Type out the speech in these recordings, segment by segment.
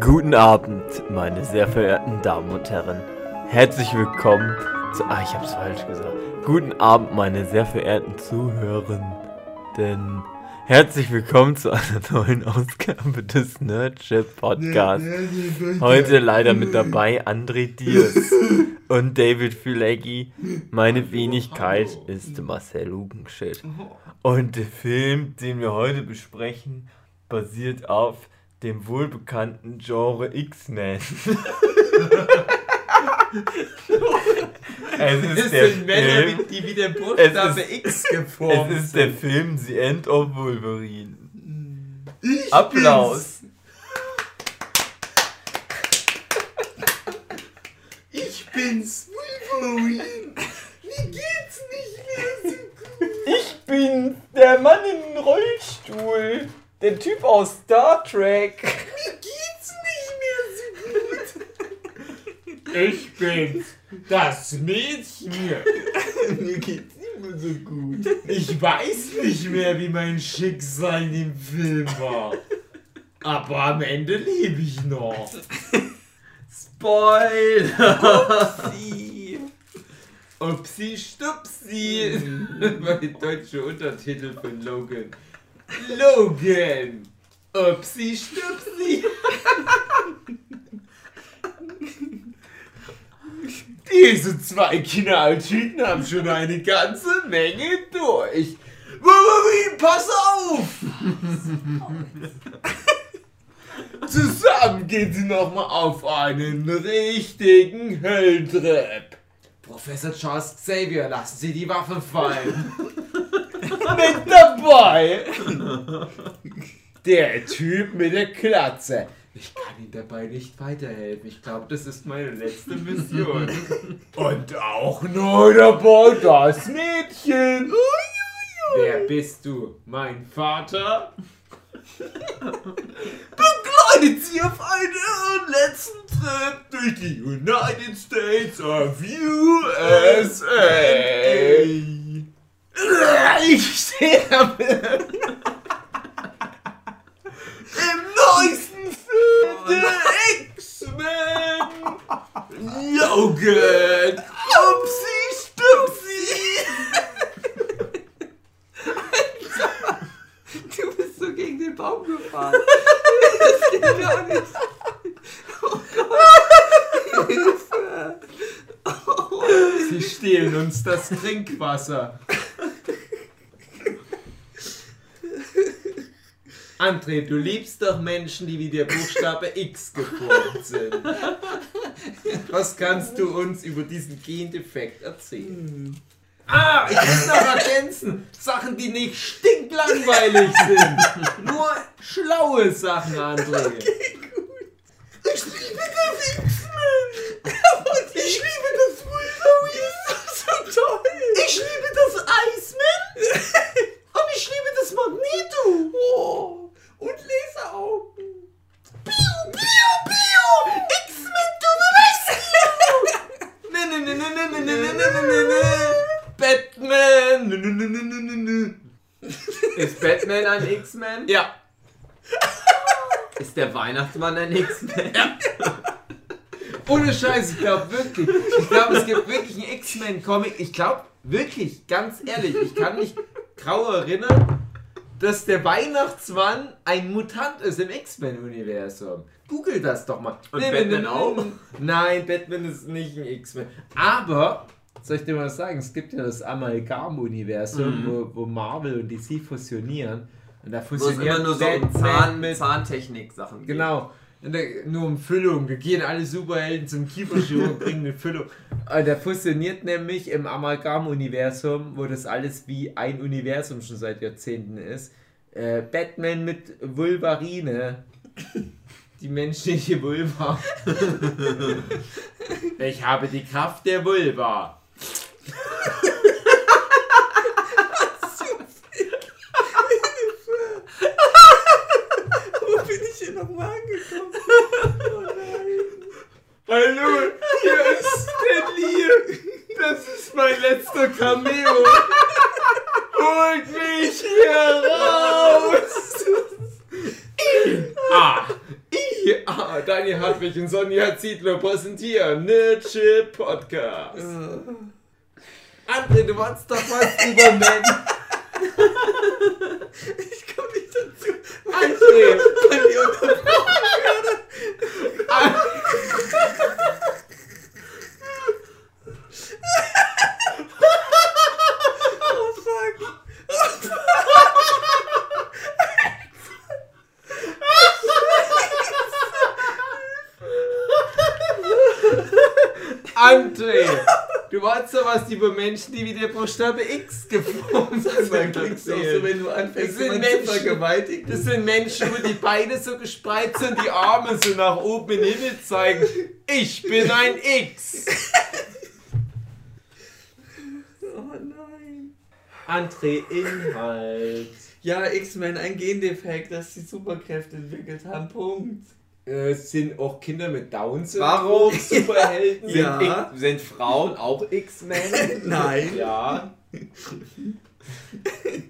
Guten Abend, meine sehr verehrten Damen und Herren. Herzlich willkommen zu. Ah, ich hab's falsch gesagt. Guten Abend, meine sehr verehrten Zuhörenden. Herzlich willkommen zu einer neuen Ausgabe des Nerdship Podcasts. Heute leider mit dabei André Diers und David Füleggi. Meine Wenigkeit ist Marcel Hugenschild. Und der Film, den wir heute besprechen, basiert auf dem wohlbekannten Genre X-Men. es ist Das der sind Männer, Film, die wie der Buchstabe Es X geformt es ist der sind. Film The End of Wolverine. Ich Applaus. Ich bin's, Wolverine. Mir geht's nicht mehr so gut. Ich bin der Mann im Rollstuhl. Der Typ aus Star Trek. Mir geht's nicht mehr so gut. Ich bin's, das Mädchen. Mir geht's nicht mehr so gut. Ich weiß nicht mehr, wie mein Schicksal in dem Film war. Aber am Ende lebe ich noch. Spoiler. Upsi Stupsi. war der deutsche Untertitel von Logan. Logan. Upsi Stupsi. Diese zwei Knalltüten haben schon eine ganze Menge durch. Wolverine, pass auf! Zusammen gehen sie nochmal auf einen richtigen Höllentrip. Professor Charles Xavier, lassen Sie die Waffe fallen. Mit dabei der Typ mit der Klatze. Ich kann Ihnen dabei nicht weiterhelfen. Ich glaube, das ist meine letzte Mission. Und auch noch dabei das Mädchen. Wer bist du? Mein Vater? Begleitet sie auf einen letzten Trip durch die United States of USA. Ich damit. Im neuesten Film der X-Men. Logan. Upsi Stupsi. Du bist so gegen den Baum gefahren. Das geht gar nicht. Oh Gott. Hilfe. Sie stehlen uns das Trinkwasser. André, du liebst doch Menschen, die wie der Buchstabe X geformt sind. Was kannst du uns über diesen Gendefekt erzählen? Ah, ich muss noch ergänzen. Sachen, die nicht stinklangweilig sind. Nur schlaue Sachen, André. Ich liebe das X-Men. Ich liebe das Wolverine. Das ist so toll. Ich liebe das Iceman. Und ich liebe das Magneto. Oh und Laseraugen. Bio, Bio, Bio! X-Men to the rescue! Batman! Ist Batman ein X-Men? Ja. Ist der Weihnachtsmann ein X-Men? Ja. Ohne Scheiß, ich glaube wirklich. Ich glaube, es gibt wirklich einen X-Men-Comic. Ich glaube wirklich, ganz ehrlich, ich kann mich grau erinnern, dass der Weihnachtsmann ein Mutant ist im X-Men-Universum. Google das doch mal. Und Batman auch? Nein, Batman ist nicht ein X-Men. Aber, soll ich dir mal sagen, es gibt ja das Amalgam-Universum, wo, wo Marvel und DC fusionieren. Und da Wo es fusioniert immer nur so um Zahn, Zahntechnik-Sachen geht. Genau. Und da, nur um Füllung. Da gehen alle Superhelden zum Kieferchirurg und bringen eine Füllung. Und der fusioniert nämlich im Amalgam-Universum, wo das alles wie ein Universum schon seit Jahrzehnten ist. Äh, Batman mit Wolverine. Die menschliche Vulva. ich habe die Kraft der Vulva. Wo bin ich hier nochmal angekommen? Oh nein. Hallo, hier ist Stan Lee. Das ist mein letzter Cameo. Holt mich hier raus. I, A, I, A. Da Daniel Hartwig und Sonja Zietlow präsentieren Nerdship Podcast. André, du wolltest doch was über Männer. Ich komme nicht dazu. André, Weil die unterbrochen werde. Oh fuck. André, du wolltest doch was über Menschen, die wie der Buchstabe X geformt sind. Du auch so, wenn du anfängst, Das sind zu Menschen. vergewaltigen. Das sind Menschen, wo die Beine so gespreizt sind, die Arme so nach oben in den Himmel zeigen. Ich bin ein X. Oh nein. André, Inhalt. Ja, X-Men, ein Gendefekt, dass sie Superkräfte entwickelt haben. Punkt. Äh, sind auch Kinder mit Down-Syndrom Warum? Superhelden? Ja. Sind, sind Frauen auch X-Men? Nein. Ja.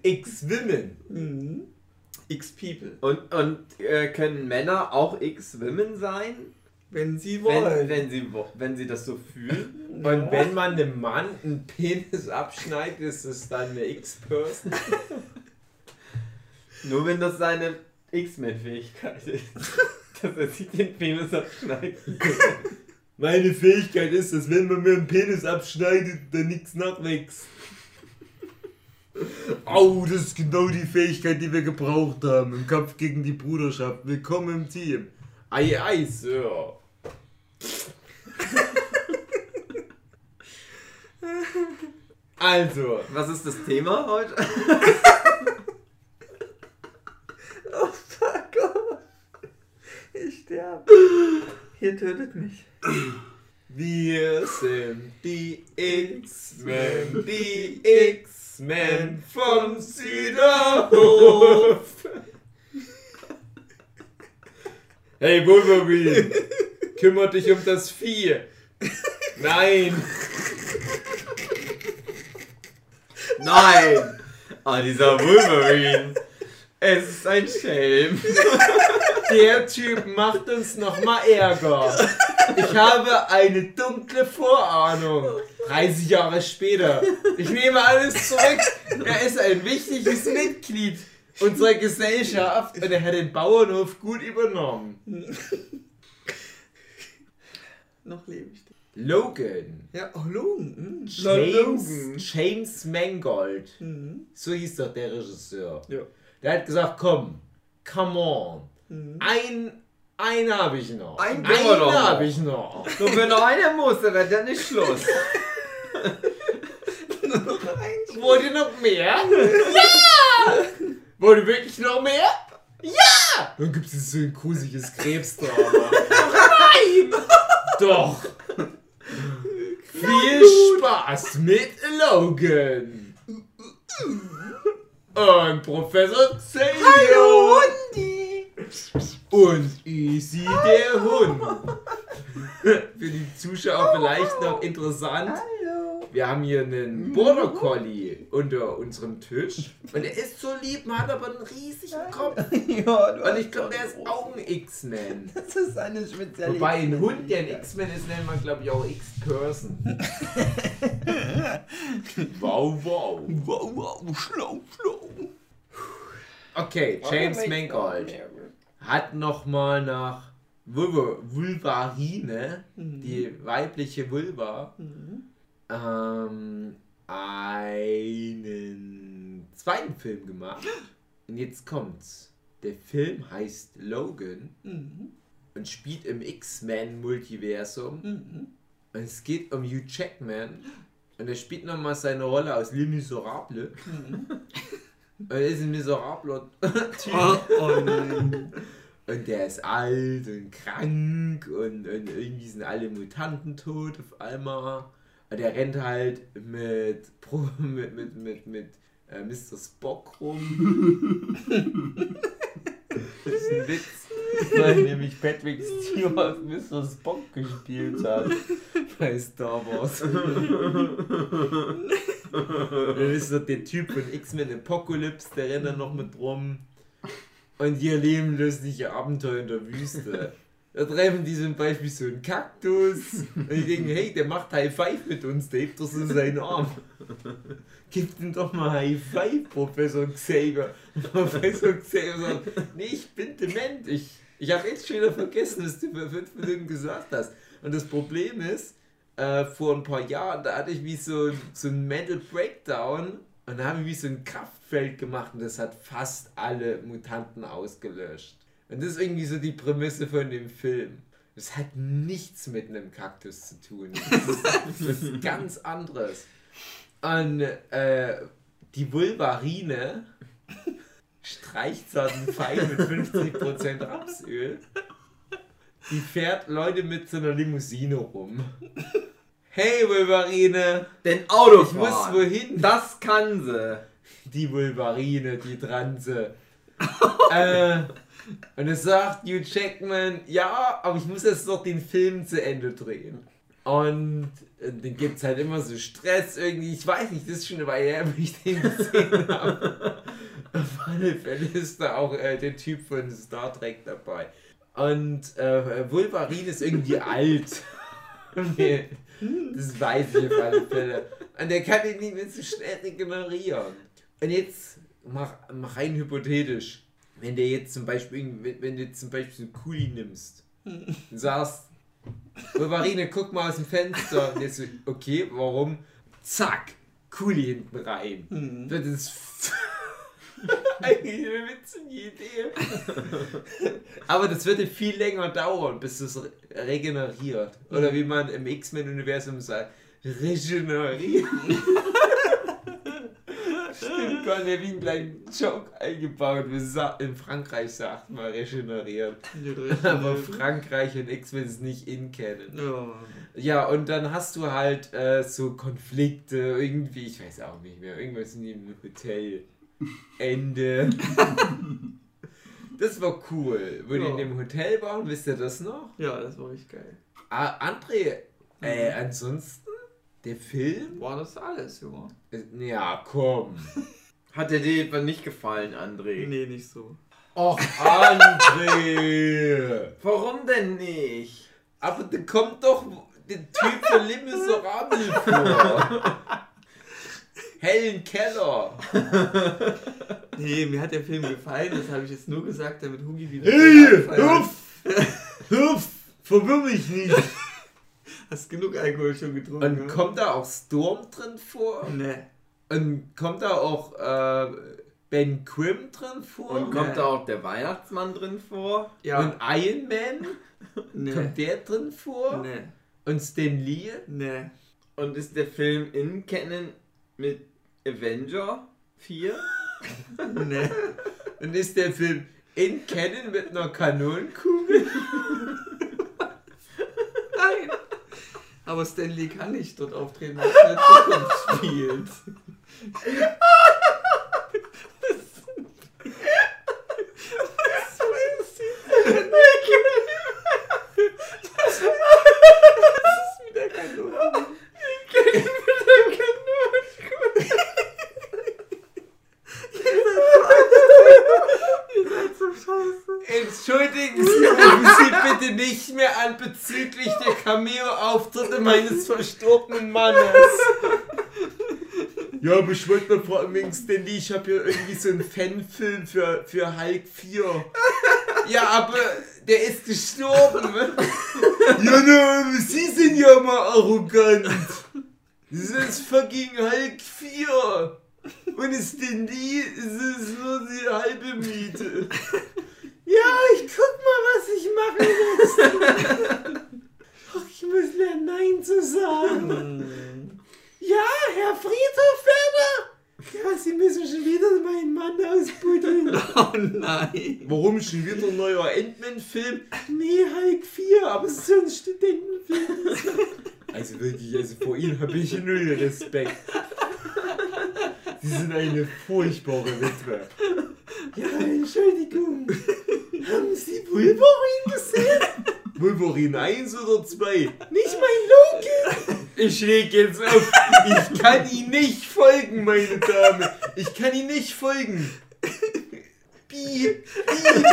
X-Women. Mhm. X-People. Und, und äh, können Männer auch X-Women sein? Wenn sie Wenn, wollen. wenn, sie, wo- wenn sie das so fühlen? Und wenn man einem Mann einen Penis abschneidet, ist es dann eine X-Person? Nur wenn das seine X-Men-Fähigkeit ist. Dass er sich den Penis abschneidet. Meine Fähigkeit ist, dass wenn man mir einen Penis abschneidet, dann nichts nachwächst. Au, das ist genau die Fähigkeit, die wir gebraucht haben im Kampf gegen die Bruderschaft. Willkommen im Team. Ei, ei, Sir. Also, Was ist das Thema heute? Oh fuck off. Ich sterbe. Hier tötet mich. wir sind die X-Men, die X-Men vom Süderhof. Hey Wolverine, kümmert dich um das Vieh. Nein, Nein! Ah, dieser Wolverine. Es ist ein Schelm. Der Typ macht uns noch mal Ärger. Ich habe eine dunkle Vorahnung. 30 Jahre später. Ich nehme alles zurück. Er ist ein wichtiges Mitglied unserer Gesellschaft und er hat den Bauernhof gut übernommen. Noch lebe ich. Logan. Ja, oh, Logan. Mhm. James, James Mangold. Mhm. So hieß doch der Regisseur. Ja. Der hat gesagt, komm, come on. Mhm. Ein, einen habe ich noch. Einen wir noch. habe ich noch. Nur wenn noch einer muss, dann wird ja nicht Schluss. Nur noch ein Wollt ihr noch mehr? Ja! Wollt ihr wirklich noch mehr? Ja! Dann gibt es so ein gruseliges Krebsdrama. Nein! Doch! Viel Spaß mit Logan! Und Professor Xavier! Hundi! Und Easy der Hund. Für die Zuschauer vielleicht noch interessant. Hallo. Wir haben hier einen Border Collie unter unserem Tisch. Und er ist so lieb, hat aber einen riesigen Kopf. Ja, du Und ich glaube, der ist auch ein X-Men. Das ist eine spezielle. Wobei ein Hund, der ein X-Men ist, nennt man, glaube ich, auch X-Person. wow, wow. Wow, wow, schlau, schlau. Okay, James Mangold hat nochmal nach Vulva, Vulvarine, die weibliche Vulva, ähm, einen zweiten Film gemacht. Und jetzt kommt's. Der Film heißt Logan Mhm. und spielt im X-Men-Multiversum. Mhm. Und es geht um Hugh Jackman. Und er spielt nochmal seine Rolle aus Les Miserables. Und er ist ein miserabler Typ. Oh, oh nein. Und der ist alt und krank und, und irgendwie sind alle Mutanten tot auf einmal. Und der rennt halt mit, mit, mit, mit, mit äh, Mr. Spock rum. das ist ein Witz, weil nämlich Patrick Stewart Mr. Spock gespielt hat bei Star Wars. dann ist so der Typ von X-Men Apocalypse, der rennt dann noch mit rum. Und ihr leben lustige Abenteuer in der Wüste. Da treffen die zum Beispiel so einen Kaktus. Und ich denke, hey, der macht High Five mit uns, der hebt doch so seinen Arm. Gib ihm doch mal High Five, Professor Xavier. Professor Xavier sagt, nee, ich bin dement. Ich, ich habe jetzt schon wieder vergessen, was du vor fünf Minuten gesagt hast. Und das Problem ist, äh, vor ein paar Jahren, da hatte ich wie so, so ein Mental Breakdown und da habe ich wie so ein Kraftfeld gemacht und das hat fast alle Mutanten ausgelöscht. Und das ist irgendwie so die Prämisse von dem Film. Das hat nichts mit einem Kaktus zu tun. Das ist, das ist ganz anderes. Und äh, die Vulvarine streicht so einen Pfeil mit 50% Rapsöl. Die fährt Leute mit so einer Limousine rum. Hey Wolverine, Den Auto ich muss wohin. Das kann sie. Die Wolverine, die Transe. äh, und es sagt Hugh Jackman, ja, aber ich muss jetzt noch den Film zu Ende drehen. Und äh, dann gibt es halt immer so Stress irgendwie. Ich weiß nicht, das ist schon eine Weile her, wo ich den gesehen habe. Auf alle Fälle ist da auch äh, der Typ von Star Trek dabei. Und äh, Wolverine ist irgendwie alt. Nee, das weiß ich auf alle Fälle. Und der kann ihn nicht mehr so schnell regenerieren. Und jetzt mach, mach rein hypothetisch. Wenn der jetzt zum Beispiel, wenn, wenn du jetzt zum Beispiel einen Kuli nimmst und sagst, Wolverine, guck mal aus dem Fenster. Und jetzt so, okay, warum? Zack, Kuli hinten rein. Hm. Das ist eigentlich eine witzige Idee. Aber das würde viel länger dauern, bis es re- regeneriert. Oder wie man im X-Men-Universum sagt, regeneriert. Stimmt, Gott, der wie einen kleinen Joke eingebaut. Wir In Frankreich sagt man regeneriert. Aber Frankreich und X-Men es nicht in kennen. Ja. Ja, und dann hast du halt äh, so Konflikte, irgendwie, ich weiß auch nicht mehr, irgendwas in dem Hotel. Ende. das war cool. Wo die Ja. in dem Hotel waren, wisst ihr das noch? ja, das war echt geil. Ah, André, äh, ansonsten, der Film? War das alles, Junge? Äh, Ja, komm. Hat dir die etwa nicht gefallen, André? Nee, nicht so. Och, André! Warum denn nicht? Aber da kommt doch der Typ von Les Miserables vor. Helen Keller. Nee, mir hat der Film gefallen, das habe ich jetzt nur gesagt, damit Hugi wieder. Hey, hat. Hüpf, verwirr mich nicht. Hast genug Alkohol schon getrunken? Und ne? kommt da auch Storm drin vor? Nee. Und kommt da auch äh, Ben Grimm drin vor? Und kommt Nee. da auch der Weihnachtsmann drin vor? Ja. Und Iron Man? nee. Kommt der drin vor? Nee. Und Stan Lee? Nee. Und ist der Film in Canon mit Avenger 4? Nee. Und ist der Film in Canon mit einer Kanonenkugel? Nein. Aber Stanley kann nicht dort auftreten, weil er Zukunft spielt. Das ist wieder kein Lohn. Ihr seid so scheiße. Entschuldigen Sie, rufen Sie bitte nicht mehr an bezüglich der Cameo-Auftritte meines verstorbenen Mannes. Ja, aber ich wollte mal fragen, wegen Stan Lee, ich habe ja irgendwie so einen Fanfilm für, für Hulk 4. Ja, aber der ist gestorben. Ja, na, Sie sind ja mal arrogant. Das ist fucking Hulk 4. Und Stan Lee ist es nur die halbe Miete. Ja, ich guck mal, was ich machen muss. Muss lernen, Nein zu sagen. Ja, Herr Friedhof Werner. Ja, Sie müssen schon wieder meinen Mann ausbuddeln. Oh nein. Warum schon wieder ein neuer Ant-Man-Film? Nee, Hulk 4, aber es ist so ein Studentenfilm. Also wirklich, also vor Ihnen habe ich null Respekt. Sie sind eine furchtbare Witwe. Ja, Entschuldigung. Haben Sie Wolverine gesehen? Wolverine 1 oder 2? Nicht mein Loki! Ich leg jetzt auf. Ich kann Ihnen nicht folgen, meine Dame. Ich kann Ihnen nicht folgen. Piep, piep.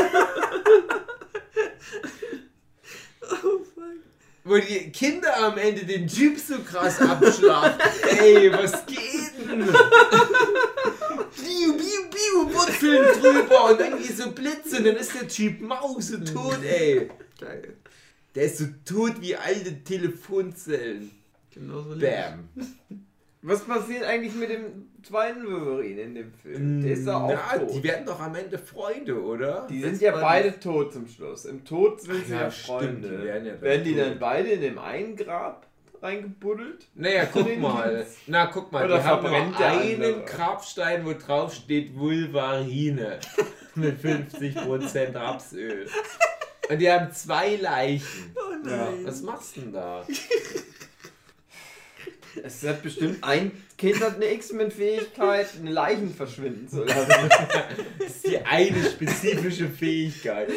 wo die Kinder am Ende den Typ so krass abschlagen. Ey, was geht denn? Biu, biu, biu, Wurzeln drüber und irgendwie so Blitze und dann ist der Typ mausetot, ey. Geil. Der ist so tot wie alte Telefonzellen. Genau so Bam. Was passiert eigentlich mit dem zweiten Wolverine in dem Film? Der ist doch auch Na, tot. die werden doch am Ende Freunde, oder? Die sind ja beide tot zum Schluss. Im Tod sind Ach sie ja, ja stimmt, Freunde. die werden ja dann werden die tot. dann beide in dem einen Grab reingebuddelt? Naja, guck mal. Na, guck mal. Oder die haben nur einen andere? Grabstein, wo drauf steht Vulvarine. Mit 50% Rapsöl. Und die haben zwei Leichen. Oh Ja. nein. Was machst du denn da? Es hat bestimmt ein Kind hat eine X-Men-Fähigkeit, eine Leichen verschwinden zu lassen. Das ist die eine spezifische Fähigkeit.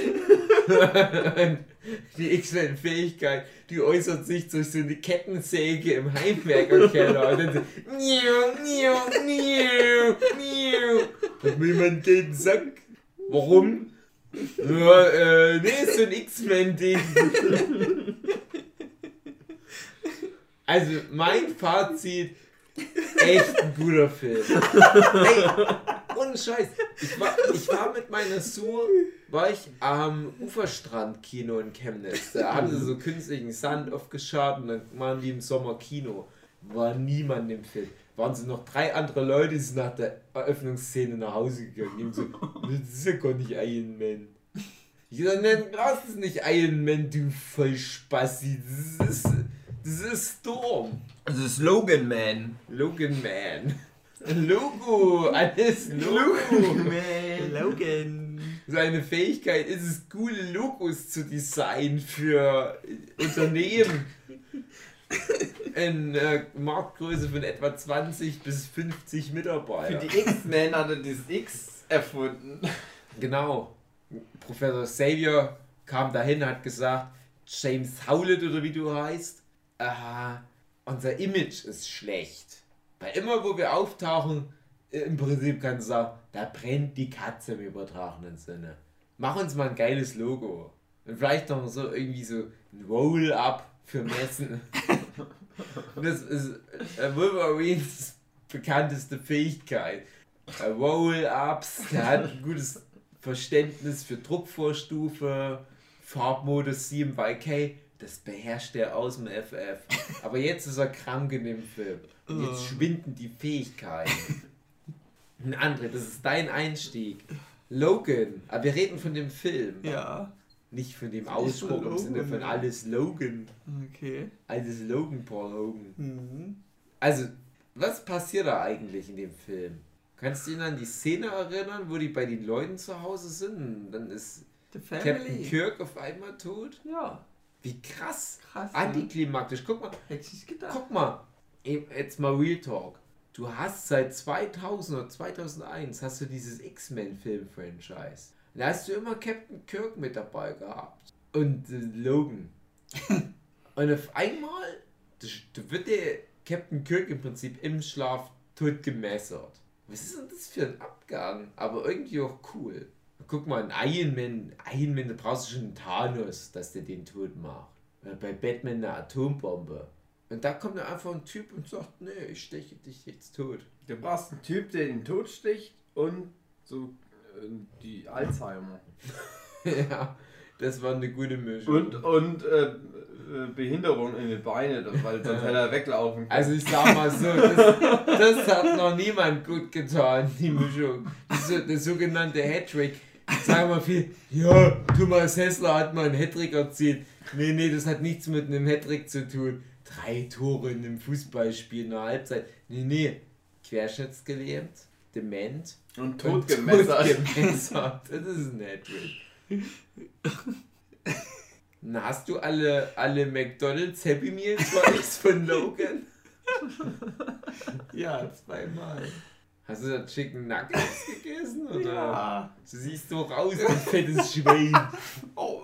die X-Men-Fähigkeit, die äußert sich durch so eine Kettensäge im Heimwerkerkeller. Und dann so, niu, niu, niu, niu. Hat mir jemand den Sack? Warum? Ja, äh, nee, ist so ein X-Men-Ding. Also, mein Fazit, echt ein guter Film. Ey, ohne Scheiß. Ich war, ich war mit meiner Sur, war ich am Uferstrand-Kino in Chemnitz. Da haben sie so künstlichen Sand aufgeschaut und dann waren die im Sommer Kino. War niemand im Film. Waren so noch drei andere Leute, die sind nach der Eröffnungsszene nach Hause gegangen. Die haben so, das ist ja gar nicht Iron Man. Ich sag, nein, das ist nicht Iron Man, du Vollspassi. Das ist, das ist Storm. Das ist Logan Man. Logan Man. Logo, alles Logo. Man. Logan. Seine Fähigkeit ist es, coole Logos zu designen für Unternehmen. In äh, Marktgröße von etwa 20 bis 50 Für Mitarbeiter. die X-Men hat er dieses X erfunden. Genau. Professor Xavier kam dahin, hat gesagt, James Howlett oder wie du heißt, äh, unser Image ist schlecht. Weil immer wo wir auftauchen, äh, im Prinzip kannst du sagen, da brennt die Katze im übertragenen Sinne. Mach uns mal ein geiles Logo. Und vielleicht noch so irgendwie so ein Roll-Up für Messen. Und das ist äh, Wolverines bekannteste Fähigkeit. Äh, Roll-Ups, der hat ein gutes Verständnis für Druckvorstufe, Farbmodus 7YK, das beherrscht er aus dem FF. Aber jetzt ist er krank in dem Film. Und jetzt schwinden die Fähigkeiten. Ein André, das ist dein Einstieg. Logan, aber wir reden von dem Film, Ja. Nicht von dem Nicht Ausspruch von im Sinne von alles Logan. Okay. Alles Logan, Paul Hogan. Mhm. Also, was passiert da eigentlich in dem Film? Kannst du dich an die Szene erinnern, wo die bei den Leuten zu Hause sind? Und Dann ist Captain. Kirk auf einmal tot? Ja. Wie krass. Krass. Antiklimaktisch. Guck mal, Hätte ich nicht gedacht. guck mal. Jetzt mal Real Talk. Du hast seit 2000 oder 2001 hast du dieses X-Men-Film-Franchise. Da hast du immer Captain Kirk mit dabei gehabt. Und äh, Logan. Und auf einmal da, wird der Captain Kirk im Prinzip im Schlaf tot gemessert. Was ist denn das für ein Abgang? Aber irgendwie auch cool. Guck mal, ein Iron Man, Iron Man, da brauchst du schon einen Thanos, dass der den tot macht. Oder bei Batman eine Atombombe. Und da kommt dann einfach ein Typ und sagt, nee, ich steche dich jetzt tot. Du brauchst einen Typ, der den Tod sticht und so die Alzheimer. ja, das war eine gute Mischung. Und, und äh, äh, Behinderung in den Beinen, weil sonst hätte er weglaufen können. Also ich sag mal so, das, das hat noch niemand gut getan, die Mischung. Das, der sogenannte Hattrick. Sagen wir viel, ja, Thomas Hessler hat mal einen Hattrick erzielt. Nee, nee, das hat nichts mit einem Hattrick zu tun. Drei Tore in einem Fußballspiel in der Halbzeit. Nee, nee, querschnittsgelähmt, dement und und tot gemessert. totgemessert. Das ist ein Hattrick. Na, hast du alle, alle McDonalds Happy Meals Likes von Logan? Ja, zweimal. Hast du da Chicken Nuggets gegessen? Oder? Ja. Du siehst so raus, du fettes Schwein. Oh.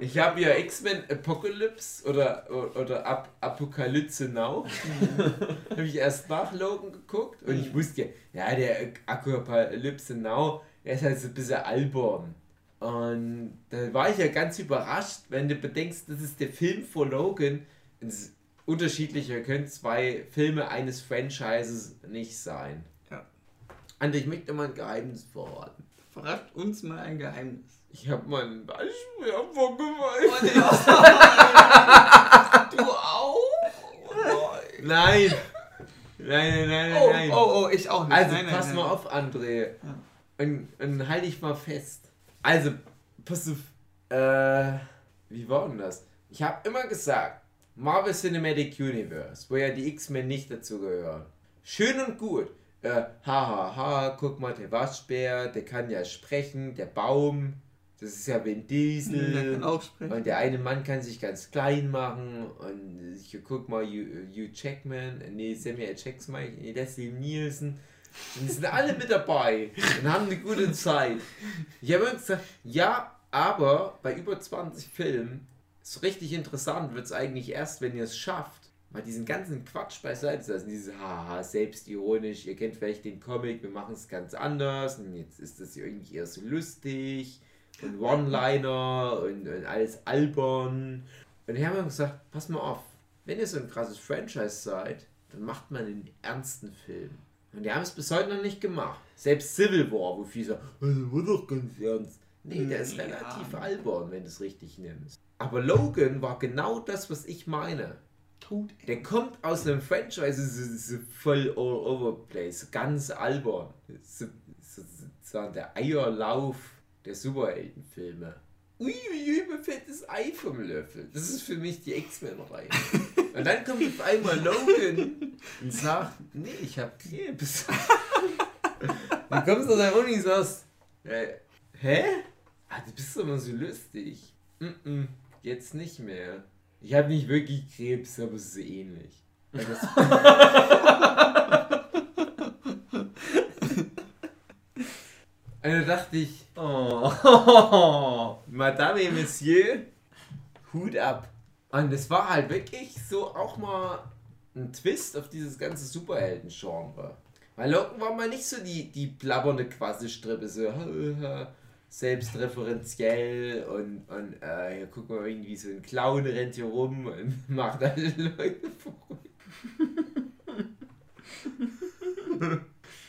Ich habe ja X-Men Apocalypse oder, oder Ap Apokalypse Now. habe ich erst nach Logan geguckt und ich wusste ja, ja, der Apokalypse Now, der ist halt so ein bisschen albern. Und da war ich ja ganz überrascht, wenn du bedenkst, das ist der Film vor Logan. Es unterschiedlicher können zwei Filme eines Franchises nicht sein. Ja. André, ich möchte mal ein Geheimnis verraten. Verrat uns mal ein Geheimnis. Ich habe mal ein Beispiel vorgeweiht. nee, du auch? Oh, Nein. Nein, nein, nein, oh, nein. oh, oh, ich auch nicht. Also nein, nein, pass nein. mal auf, André. Und, und halte ich mal fest. Also, pass auf. Äh, wie war denn das? Ich habe immer gesagt, Marvel Cinematic Universe, wo ja die X-Men nicht dazu gehören. Schön und gut. Äh, haha, ha, ha, guck mal, der Waschbär, der kann ja sprechen, der Baum, das ist ja Vin Der Diesel. sprechen. Und der eine Mann kann sich ganz klein machen und ich guck mal, Hugh, Jackman, nee, Samuel Jackson, nee, Leslie Nielsen. Und die sind alle mit dabei und haben eine gute Zeit. Ich habe gesagt, ja, aber bei über 20 Filmen, so richtig interessant wird es eigentlich erst, wenn ihr es schafft, mal diesen ganzen Quatsch beiseite zu lassen. Dieses Haha, selbstironisch, ihr kennt vielleicht den Comic, wir machen es ganz anders und jetzt ist das irgendwie eher so lustig und One-Liner und, und alles albern. Und die haben mir gesagt, pass mal auf, wenn ihr so ein krasses Franchise seid, dann macht man einen ernsten Film. Und die haben es bis heute noch nicht gemacht. Selbst Civil War, wo viele sagen, also war doch ganz ernst. Nee, der ist Ja. relativ albern, wenn du es richtig nimmst. Aber Logan war genau das, was ich meine. Tot. Der kommt aus einem Franchise, so, voll all over the place, ganz albern. So, so, so der Eierlauf der Superheldenfilme. Ui, wie fettes Ei vom Löffel. Das ist für mich die X-Men-Reihe. Und dann kommt auf einmal Logan und sagt, nee, ich hab Krebs. Du kommst aus der Uni und sagst, äh, hä? Ah, du bist doch immer so lustig. Mm -mm, jetzt nicht mehr. Ich habe nicht wirklich Krebs, aber es ist ähnlich. Das- Und da dachte ich, Madame et Monsieur, Hut ab. Und es war halt wirklich so auch mal ein Twist auf dieses ganze Superhelden-Genre. Weil Logan war mal nicht so die, die plappernde Quasselstrippe, so selbstreferenziell und, und äh, hier guck mal, irgendwie so ein Clown rennt hier rum und macht alle Leute verrückt.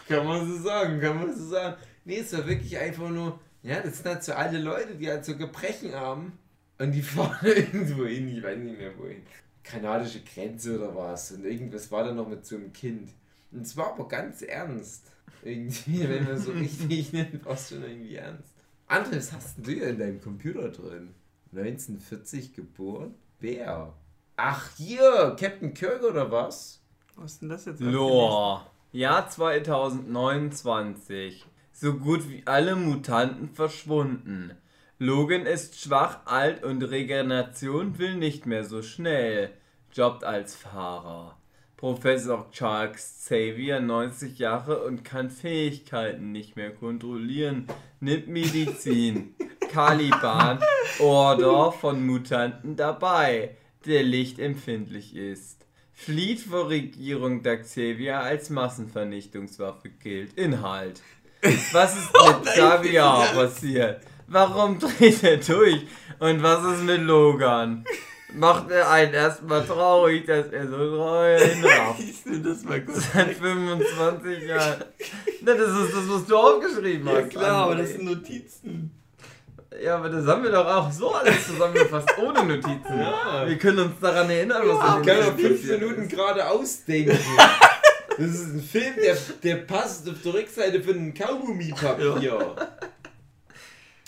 kann man so sagen, kann man so sagen. Nee, es war wirklich einfach nur, ja, das sind halt so alle Leute, die halt so Gebrechen haben und die fahren irgendwo hin, ich weiß nicht mehr wohin. Kanadische Grenze oder was und irgendwas war da noch mit so einem Kind. Und es war aber ganz ernst. Irgendwie, wenn man so richtig nimmt, war es schon irgendwie ernst. André, was hast denn du hier in deinem Computer drin? 1940 geboren? Wer? Ach, hier, Captain Kirk oder was? Was ist denn das jetzt? Lore. Jahr 2029. So gut wie alle Mutanten verschwunden. Logan ist schwach, alt und Regeneration will nicht mehr so schnell. Jobbt als Fahrer. Professor Charles Xavier, 90 Jahre und kann Fähigkeiten nicht mehr kontrollieren. Nimmt Medizin. Caliban, Order von Mutanten dabei, der lichtempfindlich ist. Flieht vor Regierung da Xavier als Massenvernichtungswaffe gilt. Inhalt. Was ist mit Xavier passiert? Warum dreht er durch? Und was ist mit Logan? Macht er einen erstmal traurig, dass er so treu hinrafft? Ich nehme das mal kurz. Seit 25 Jahren. Na, das ist das, was du aufgeschrieben hast. Ja klar, aber das sind Notizen. Ja, aber das haben wir doch auch so alles zusammengefasst, ohne Notizen. Ja. Wir können uns daran erinnern, was Ja, in Ich kann doch Notizen fünf Minuten ist. gerade ausdenken. Das ist ein Film, der, der passt auf der Rückseite von einem Kaugummipapier.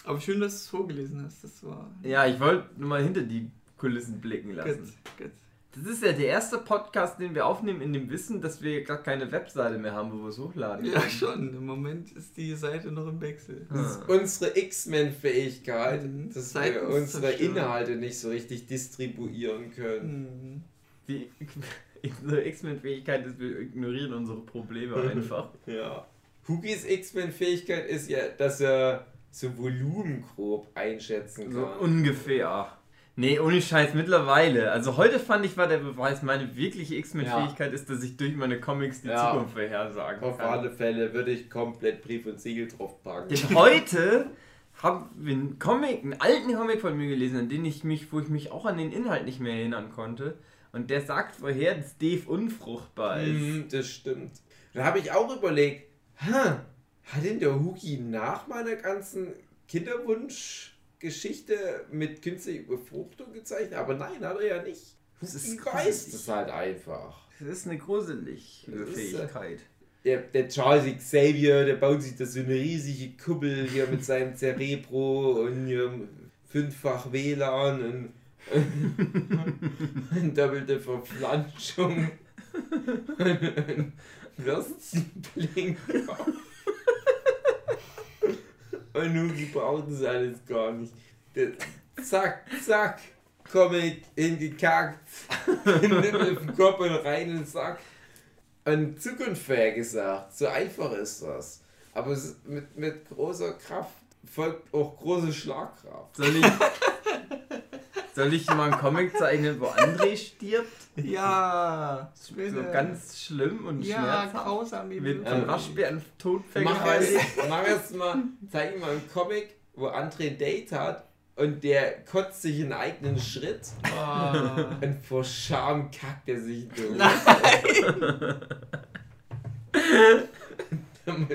Aber schön, dass du es vorgelesen hast. Das war. Ja, ich wollte nur mal hinter die Kulissen blicken lassen. gut. Das ist ja der erste Podcast, den wir aufnehmen, in dem Wissen, dass wir gar keine Webseite mehr haben, wo wir es hochladen Ja, können. schon. Im Moment ist die Seite noch im Wechsel. Das ist Ah. unsere X-Men-Fähigkeit, Mhm. dass wir Seitens unsere. Inhalte nicht so richtig distribuieren können. Hm. Die unsere X-Men-Fähigkeit ist, wir ignorieren unsere Probleme einfach. Ja. Hugis X-Men-Fähigkeit ist ja, dass er so Volumen grob einschätzen So kann. ungefähr. Nee, ohne Scheiß, mittlerweile. Also heute fand ich, war der Beweis, meine wirkliche X-Men-Fähigkeit ist, dass ich durch meine Comics die Ja. Zukunft vorhersagen Auf kann. alle Fälle würde ich komplett Brief und Siegel drauf packen. Denn heute habe einen Comic, einen alten Comic von mir gelesen, an den ich mich, wo ich mich auch an den Inhalt nicht mehr erinnern konnte. Und der sagt vorher, dass Dave unfruchtbar ist. Mhm, das stimmt. Da habe ich auch überlegt, ha, hat denn der Hugi nach meiner ganzen Kinderwunschgeschichte mit künstlicher Befruchtung gezeichnet? Aber nein, hat er ja nicht. Das ist Hugi weiß das halt einfach. Das ist eine gruselige ist, äh, Fähigkeit. Der, der Charles Xavier, der baut sich da so eine riesige Kuppel hier mit seinem Cerebro und hier fünffach WLAN und, und doppelte Verflanschung und Würstchenblinker. Und Nuki braucht das alles gar nicht. Der, zack, zack, Comic hingekackt, Nippel auf den Kopf und rein in den Sack. Und zukunftsfähig gesagt, so einfach ist das. Aber es mit, mit großer Kraft folgt auch große Schlagkraft. Soll ich, soll ich mal einen Comic zeichnen, wo André stirbt? Ja, So ganz schlimm und ja, schmerzhaft. grausam wie Mit Ähm, Waschbären. Mach es, mach es mal, zeig ihm mal einen Comic, wo André ein Date hat und der kotzt sich einen eigenen Schritt Ah. und vor Scham kackt er sich durch. Er muss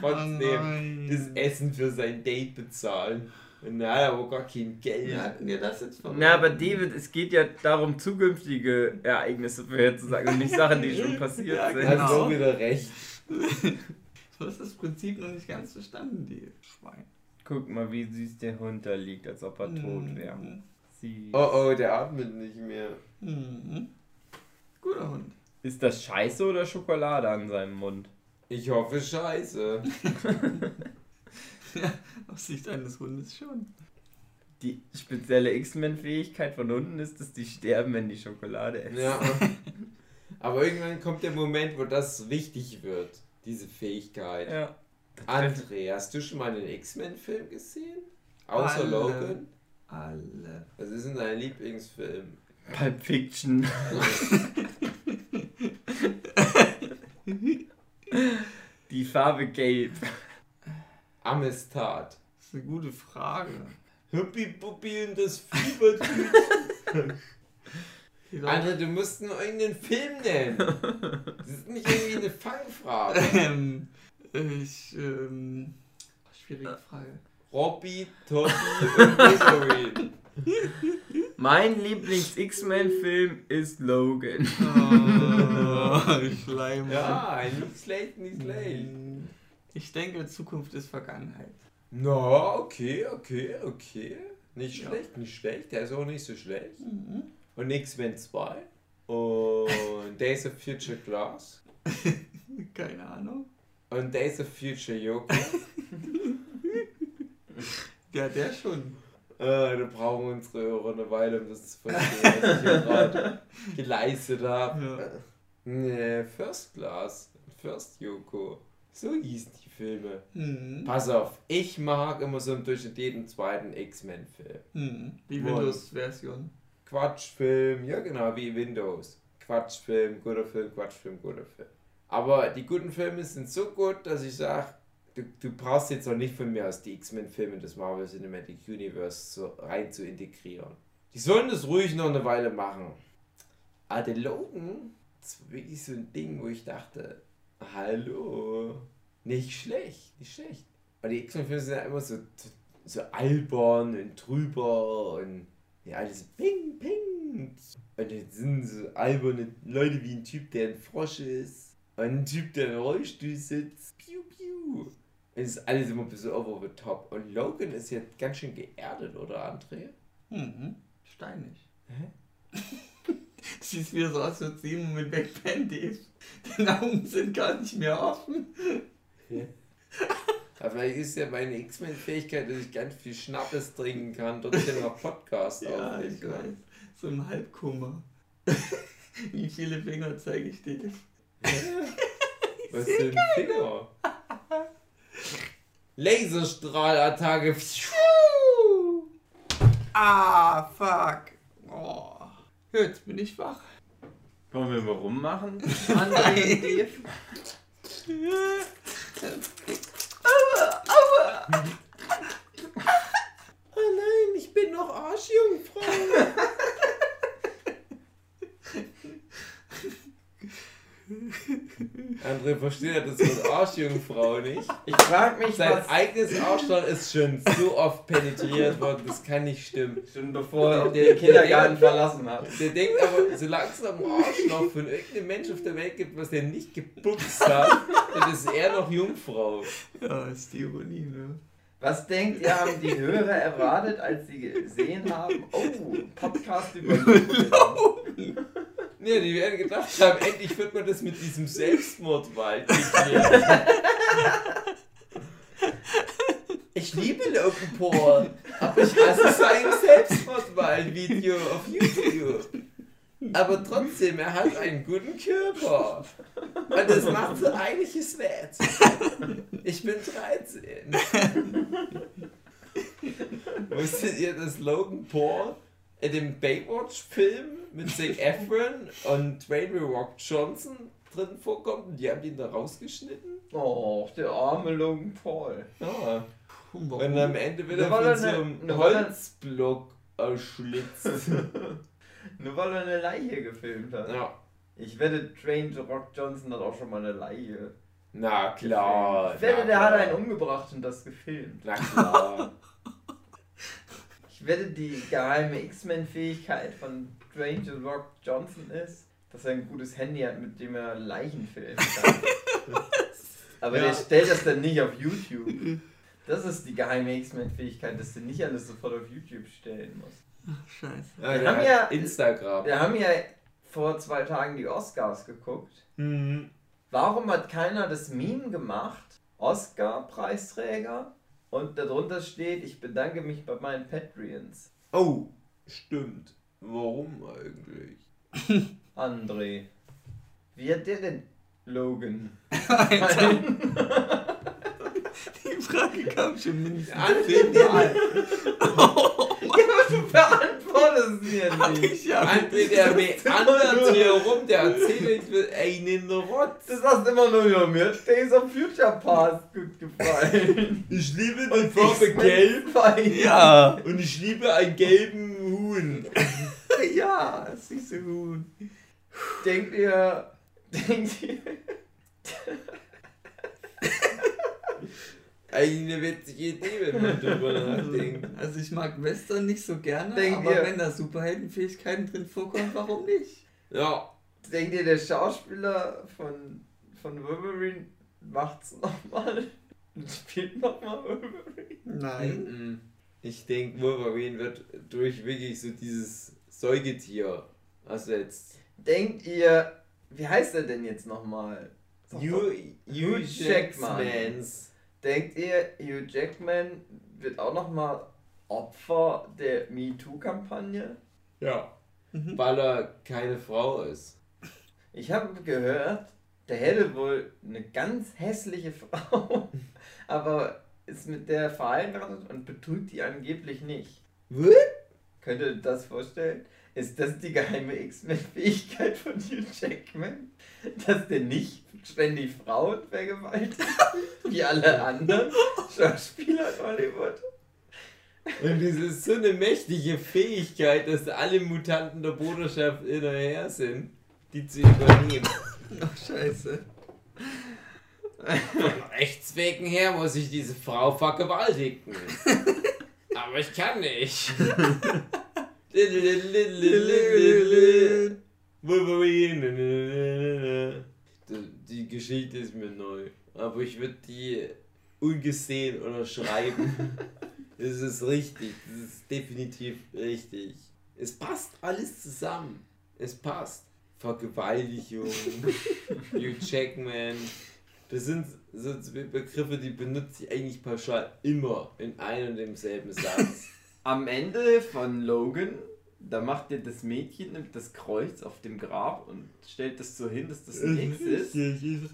trotzdem nein. das Essen für sein Date bezahlen. Und na, hat aber gar kein Geld. Wir hatten dir das jetzt verraten. Na, aber David, es geht ja darum, zukünftige Ereignisse vorherzusagen und nicht Sachen, die schon passiert Ja, sind. Er hat genau. so wieder recht. Du hast das Prinzip noch nicht ganz verstanden, die Schwein. Guck mal, wie süß der Hund da liegt, als ob er tot wäre. Mhm. Oh oh, der atmet nicht mehr. Mhm. Guter Hund. Ist das Scheiße oder Schokolade an seinem Mund? Ich hoffe, scheiße. Aus Sicht eines Hundes schon. Die spezielle X-Men-Fähigkeit von Hunden ist, dass die sterben, wenn die Schokolade essen. Ja. Aber irgendwann kommt der Moment, wo das wichtig wird, diese Fähigkeit. Ja. André, hast du schon mal einen X-Men-Film gesehen? Außer Alle. Logan? Alle. Was ist denn dein Lieblingsfilm? Pulp Fiction. Die Farbe Gelb. Amistad. Das ist eine gute Frage. Huppi Puppi und das Fiebertütchen. André, du musst nur irgendeinen Film nennen. Das ist nicht irgendwie eine Fangfrage. Ähm, ich, ähm, schwierige Frage. Robby, Tobi und Wolverine. Mein Lieblings-X-Men-Film ist Logan. Oh, Schleim. Ja, nicht schlecht, nicht schlecht. Ich denke, Zukunft ist Vergangenheit. Na, okay, okay, okay. Nicht Ja. schlecht, nicht schlecht. Der ist auch nicht so schlecht. Mhm. Und X-Men 2. Und Days of Future Glass. Keine Ahnung. Und Days of Future Yoko. Ja, der schon. äh, da brauchen unsere Hörer eine Weile, um das zu verstehen, was ich hier gerade geleistet habe. Ja. Nee, First Class. First Yoko. So hießen die Filme. Mhm. Pass auf, ich mag immer so im Durchschnitt jeden zweiten X-Men-Film. Mhm. Die Wollen. Windows-Version. Quatschfilm, ja genau, wie Windows. Quatschfilm, guter Film, Quatschfilm, guter Film. Aber die guten Filme sind so gut, dass ich sage, du, du brauchst jetzt auch nicht von mir aus die X-Men-Filme des Marvel Cinematic Universe so rein zu integrieren. Die sollen das ruhig noch eine Weile machen. Aber der Logan, das war wirklich so ein Ding, wo ich dachte, hallo, nicht schlecht, nicht schlecht. Aber die X-Men-Filme sind ja immer so, so albern und drüber und ja, alles Ping, Ping. Und jetzt sind so alberne Leute wie ein Typ, der ein Frosch ist. Und ein Typ, der im Rollstuhl sitzt. Piu, piu. Es ist alles immer ein bisschen over the top. Und Logan ist jetzt ganz schön geerdet, oder André? Mhm. Steinig. Hä? Siehst wieder so aus wie Simon mit Backpanties. Die Augen sind gar nicht mehr offen. Aber vielleicht ist ja meine X-Men-Fähigkeit, dass ich ganz viel Schnappes trinken kann, trotzdem noch Podcast Ja, aufnehmen ich weiß. kann. So im Halbkummer. Wie viele Finger zeige ich dir? Was für ein Finger? Laserstrahlattacke. Ah, fuck. Oh. Jetzt bin ich wach. Wollen wir mal rummachen? André Aua, aua. Oh nein, ich bin noch Arschjungfrau. André versteht ja das Wort Arschjungfrau nicht. Ich frag mich, Sein was. eigenes Arschloch ist schon so oft penetriert worden, das kann nicht stimmen. Schon bevor er Der- den Kindergarten verlassen hat. Der denkt aber, solange es noch ein Arschloch von irgendeinem Mensch auf der Welt gibt, was der nicht gebuchst hat, dann ist er noch Jungfrau. Ja, ist die Ironie, ne? Was denkt ihr, haben die Hörer erwartet, als sie gesehen haben? Oh, Podcast über Logan. Nee, die werden gedacht haben, endlich wird man das mit diesem Selbstmordwald geklärt. Ich liebe Logan Paul, aber ich hasse sein Selbstmordwald-Video auf YouTube. Aber trotzdem, er hat einen guten Körper. Und das macht so einiges wert. Ich bin 13. Wusstet ihr, dass Logan Paul in dem Baywatch-Film mit Zac Efron und Dwayne The Rock Johnson drin vorkommt und die haben den da rausgeschnitten? Oh, der arme Logan Paul. Ja. Und Und am Ende wird er von so ne- einem Holzblock erschlitzt. Nur weil er eine Leiche gefilmt hat. Ja. Ich wette, Dwayne The Rock Johnson hat auch schon mal eine Leiche. Na klar. Ich wette, der hat klar. einen umgebracht und das gefilmt. Na klar. Ich wette, die geheime X-Men-Fähigkeit von Dwayne The Rock Johnson ist, dass er ein gutes Handy hat, mit dem er Leichen filmen kann. Aber Ja. der stellt das dann nicht auf YouTube. Das ist die geheime X-Men-Fähigkeit, dass du nicht alles sofort auf YouTube stellen musst. Ach, scheiße. Ja, Wir haben ja- Instagram. Wir haben ja vor zwei Tagen die Oscars geguckt. Mhm. Warum hat keiner das Meme gemacht? Oscar-Preisträger und darunter steht, ich bedanke mich bei meinen Patreons. Oh, stimmt. Warum eigentlich? André. Wie hat der denn Logan? Die Frage kam schon mindestens. André, der, Ja, du beantwortest mir nicht. Ja, André, der meandert hier rum, der erzählt mir einen Rotz. Das hast immer nur über mir. Days of Future Past gut gefallen. Ich liebe die Farbe gelb ja. und ich liebe einen gelben Huhn. Ja, das ist so gut. Denkt ihr. Denkt ihr. Eigentlich eine witzige Idee, wenn man drüber nachdenkt. Also ich mag Western nicht so gerne, Denkt aber ihr- wenn da Superheldenfähigkeiten drin vorkommen, warum nicht? Ja, Denkt ihr, der Schauspieler von, von Wolverine macht's nochmal? Und spielt nochmal Wolverine? Nein. Ich denke, Wolverine wird durch wirklich so dieses Säugetier ersetzt. Denkt ihr. Wie heißt er denn jetzt nochmal? Hugh, Hugh Hugh Jackman. Jackmans. Denkt ihr, Hugh Jackman wird auch nochmal Opfer der MeToo-Kampagne? Ja. Mhm. Weil er keine Frau ist. Ich habe gehört, der hätte wohl eine ganz hässliche Frau, aber ist mit der verheiratet und betrügt die angeblich nicht. Was? Könnt ihr das vorstellen? Ist das die geheime X-Men-Fähigkeit von Hugh Jackman? Dass der nicht ständig Frauen vergewaltigt, wie alle anderen Schauspieler in Hollywood? Und das ist so eine mächtige Fähigkeit, dass alle Mutanten der Bruderschaft hinterher sind, die zu übernehmen. Ach, scheiße. Von Rechts wegen her muss ich diese Frau vergewaltigen. Aber ich kann nicht. Wolverine. Die Geschichte ist mir neu. Aber ich würde die ungesehen unterschreiben. Es ist richtig. Das ist definitiv richtig. Es passt alles zusammen. Es passt. Vergewaltigung, Hugh Jackman. Das sind so Begriffe, die benutze ich eigentlich pauschal immer in einem und demselben Satz. Am Ende von Logan, da macht er das Mädchen, nimmt das Kreuz auf dem Grab und stellt das so hin, dass das ein X ist.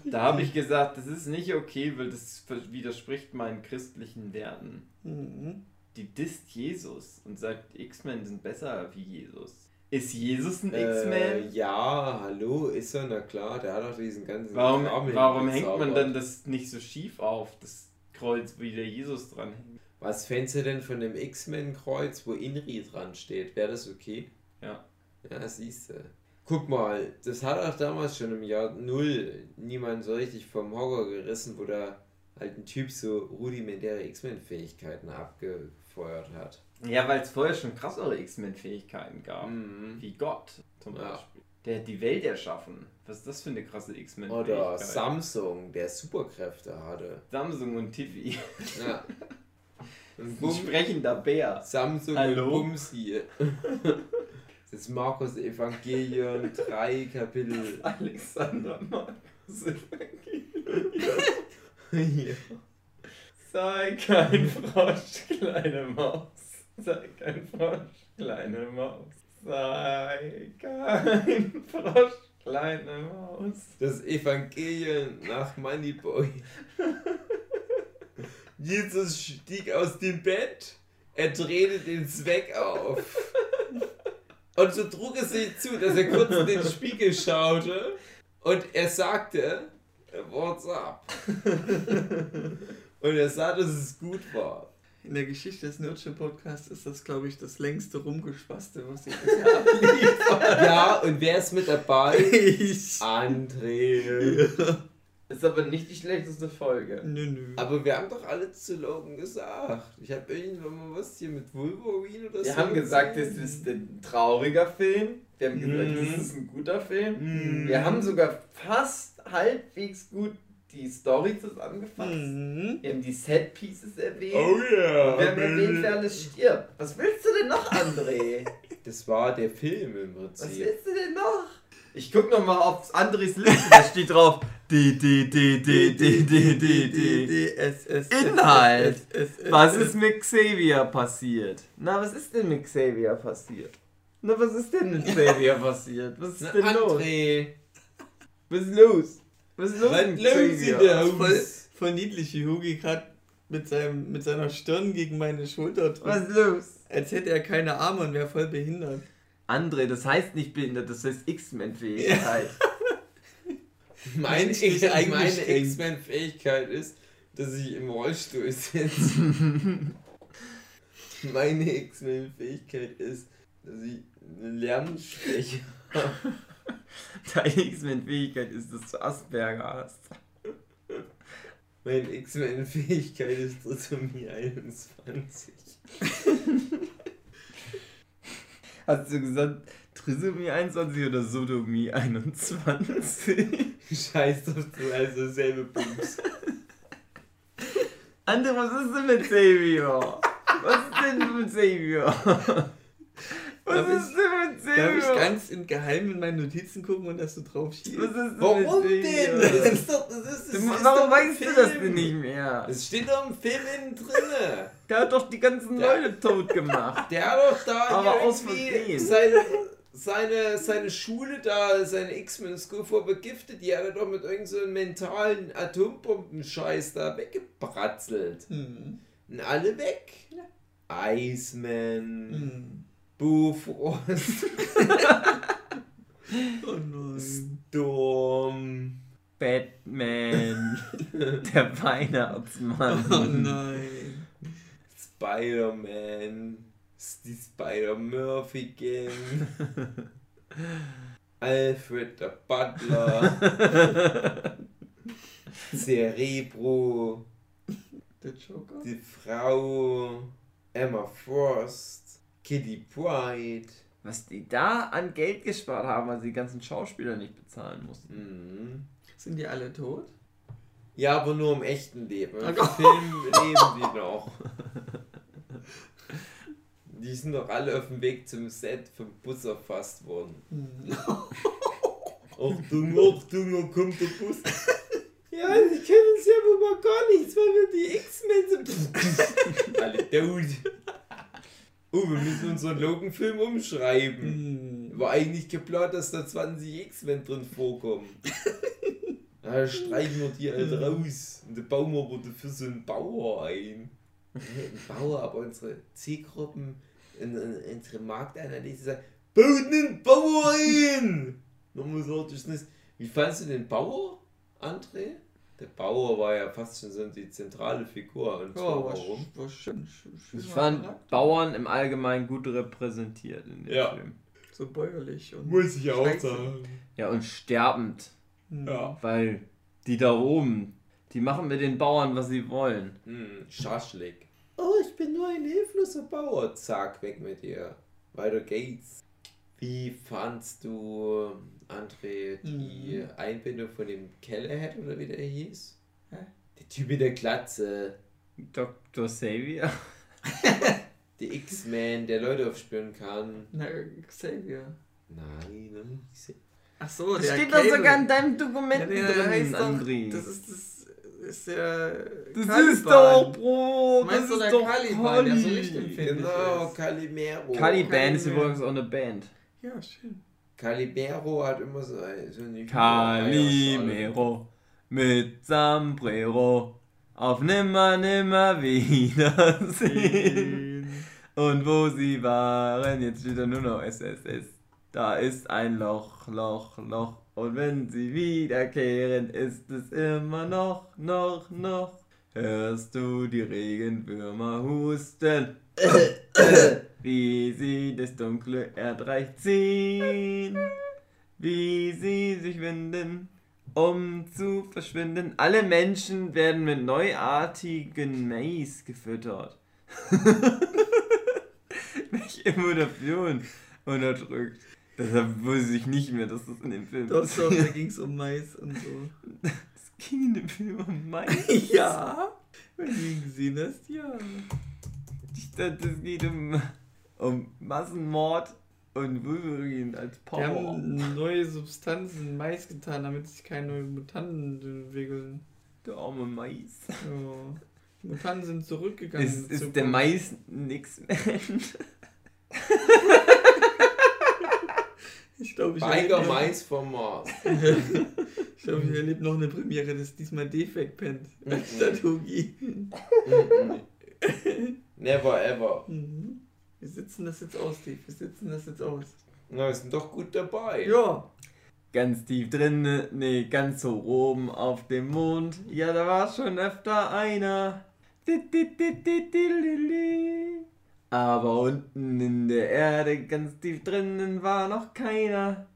Da habe ich gesagt, das ist nicht okay, weil das widerspricht meinen christlichen Werten. Mhm. Die disst Jesus und sagt, X-Men sind besser wie Jesus. Ist Jesus ein Äh, X-Men? ja, hallo, ist er, na klar, der hat doch diesen ganzen Warum, warum hängt man dann das nicht so schief auf, das Kreuz, wie der Jesus dran hängt? Was fändest du denn von dem X-Men-Kreuz, wo Inri dran steht? Wäre das okay? Ja. Ja, siehst du. Guck mal, das hat auch damals schon im Jahr Null niemand so richtig vom Hocker gerissen, wo da halt ein Typ so rudimentäre X-Men-Fähigkeiten abgefeuert hat. Ja, weil es vorher schon krassere X-Men-Fähigkeiten gab. Mhm. Wie Gott zum Ja. Beispiel. Der hat die Welt erschaffen. Was ist das für eine krasse X-Men-Fähigkeit? Oder Samsung, der Superkräfte hatte. Samsung und Tiffy. Ja. Ein Bum, sprechender Bär. Samsung Hallo? und Bumsi. Das ist Markus Evangelion 3 Kapitel. Alexander Markus Hier. Sei kein Frosch, kleine Maus. Sei kein Frosch, kleine Maus. Sei kein Frosch, kleine Maus. Das Evangelion nach Moneyboy. Jesus stieg aus dem Bett, er drehte den Zweck auf. Und so trug es sich zu, dass er kurz in den Spiegel schaute und er sagte, What's up? Und er sah, dass es gut war. In der Geschichte des Nerdship Podcasts ist das, glaube ich, das längste Rumgespaste, was ich bisher abliefert. Ja, und wer ist mit dabei? Ich. André. Ist aber nicht die schlechteste Folge. Nö, nö. Aber wir haben doch alle zu Logan gesagt. Ich habe irgendwann mal was hier mit Wolverine oder so. Wir haben gesagt, das gesehen. ist ein trauriger Film. Wir haben gesagt, Mhm. das ist ein guter Film. Mhm. Wir haben sogar fast halbwegs gut die Story zusammengefasst. Mhm. Wir haben die Set Pieces erwähnt. Oh yeah. Wir haben erwähnt, wer alles stirbt. Was willst du denn noch, André? Das war der Film im Was Prinzip. willst du denn noch? Ich guck noch mal auf Andres Liste, da steht drauf D, D, D, D, D, D, D, D. D, S, S, Inhalt. Was ist mit Xavier passiert? Na, was ist denn mit Xavier passiert? Na, was ist denn mit Xavier passiert? Was ist denn los? Was ist los? Was ist los was mit los in Xavier? Voll, voll niedlich, wie Hugi gerade mit, seinem, mit seiner Stirn gegen meine Schulter Was drückt. ist los? Als hätte er keine Arme und wäre voll behindert. André, das heißt nicht behindert, das heißt X-Men-Fähigkeit. Meine, Menschlich meine. X-Men-Fähigkeit ist, dass ich im Rollstuhl sitze. Meine X-Men-Fähigkeit ist, dass ich eine Lernschwäche Deine X-Men-Fähigkeit ist, dass du Asperger hast. Meine X-Men-Fähigkeit ist Trisomie 21. Hast du gesagt Trisomie 21 oder Sodomie 21? Scheiß drauf, du also selbe Bums. André, was ist denn mit Xavier? Was ist denn mit Xavier? Was Darf ist denn mit Darf ich ganz in Geheim in meine Notizen gucken und dass du drauf schießt? Was ist denn Warum mit denn? Das ist doch, das ist, das Du, ist warum weißt du das Film. denn nicht mehr? Es steht doch im Film innen drinne. Der hat doch die ganzen Ja. Leute tot gemacht. Der hat doch da Aber aus irgendwie Versehen. seine, seine, seine Schule da, seine X-Men School vor begiftet. Die hat er doch mit irgendeinem so mentalen Atombombenscheiß da weggebratzelt. Hm. Und alle weg. Iceman, Hm. Bufrost, Oh. Storm. Batman. Der Weihnachtsmann. Oh nein. Spider-Man, die Spider-Murphy Gang, Alfred der Butler, Cerebro, Der Joker? die Frau, Emma Frost, Kitty Pride. Was die da an Geld gespart haben, weil sie die ganzen Schauspieler nicht bezahlen mussten. Mhm. Sind die alle tot? Ja, aber nur im echten Leben. Im Oh. Film leben die noch. Die sind doch alle auf dem Weg zum Set vom Bus erfasst worden. Achtung, Achtung, da kommt der Bus. Ja, die kennen uns ja wohl mal gar nichts, weil wir die X-Men sind. Alle tot. Oh, wir müssen unseren Logan-Film umschreiben. Hm. War eigentlich geplant, dass da 20 X-Men drin vorkommen. Da streichen wir die halt raus. Und dann bauen wir aber dafür so einen Bauer ein. Ein Bauer, aber unsere Zielgruppen, in, in, unsere Marktanalyse sagt, baut einen Bauer ein! Nochmal so, das nicht. Wie fandst du den Bauer, André? Der Bauer war ja fast schon so die zentrale Figur. Und Ja, war, warum? war schön. schön Ich schöner fand Charakter. Bauern im Allgemeinen gut repräsentiert in dem Ja. Film. so bäuerlich. Und Muss ich auch sagen. Ja, und sterbend. Hm. Ja. Weil die da oben, die machen mit den Bauern, was sie wollen. Hm, Schaschlik. Oh, ich bin nur ein hilfloser Bauer. Zack, weg mit dir. Weiter geht's. Wie fandst du, André, die Einbindung von dem Kellerhead oder wie der hieß? Hä? Der Typ mit der Glatze. Dr. Xavier? Der X-Man, der Leute aufspüren kann. Na, Xavier. Nein, ne? Ach so, Das der steht doch sogar in deinem ja, Dokument der drin, heißt doch, André. Das ist das ist der Das Caliban. ist doch, Bro. Meinst das du ist der doch Caliban, der so lichtempfindlich Genau, ist? Calimero. Caliban ist übrigens auch eine Band. Ja, schön. Calimero hat immer so, ein- so eine Calimero mit Sombrero auf nimmer, nimmer wiedersehen. Und wo sie waren, jetzt steht da nur noch SSS. Da ist ein Loch, Loch, Loch. Und wenn sie wiederkehren, ist es immer noch, noch, noch. Hörst du die Regenwürmer husten? Wie sie das dunkle Erdreich ziehen. Wie sie sich winden, um zu verschwinden. Alle Menschen werden mit neuartigen Mais gefüttert. Welche Emotion unterdrückt. Deshalb wusste ich nicht mehr, dass das in dem Film Doch, ist. doch, da ging es um Mais und so. Es ging in dem Film um Mais. ja, wenn du ihn gesehen hast, ja. Ich dachte, es geht um, um Massenmord und Wolverine als Power. haben neue Substanzen in Mais getan, damit sich keine neuen Mutanten entwickeln. Der arme Mais. Ja. Mutanten sind zurückgegangen. Ist, ist der Mais nix mehr? Ich glaube, ich erlebe- Mais vom Mars. Ich glaube, ich erlebe noch eine Premiere, das diesmal Defekt pennt. Statt Hugi. Never ever. Mhm. Wir sitzen das jetzt aus, Steve. Wir sitzen das jetzt aus. Na, wir sind doch gut dabei. Ja. Ganz tief drin, nee, ganz so oben auf dem Mond. Ja, da war schon öfter einer. Aber unten in der Erde, ganz tief drinnen, war noch keiner.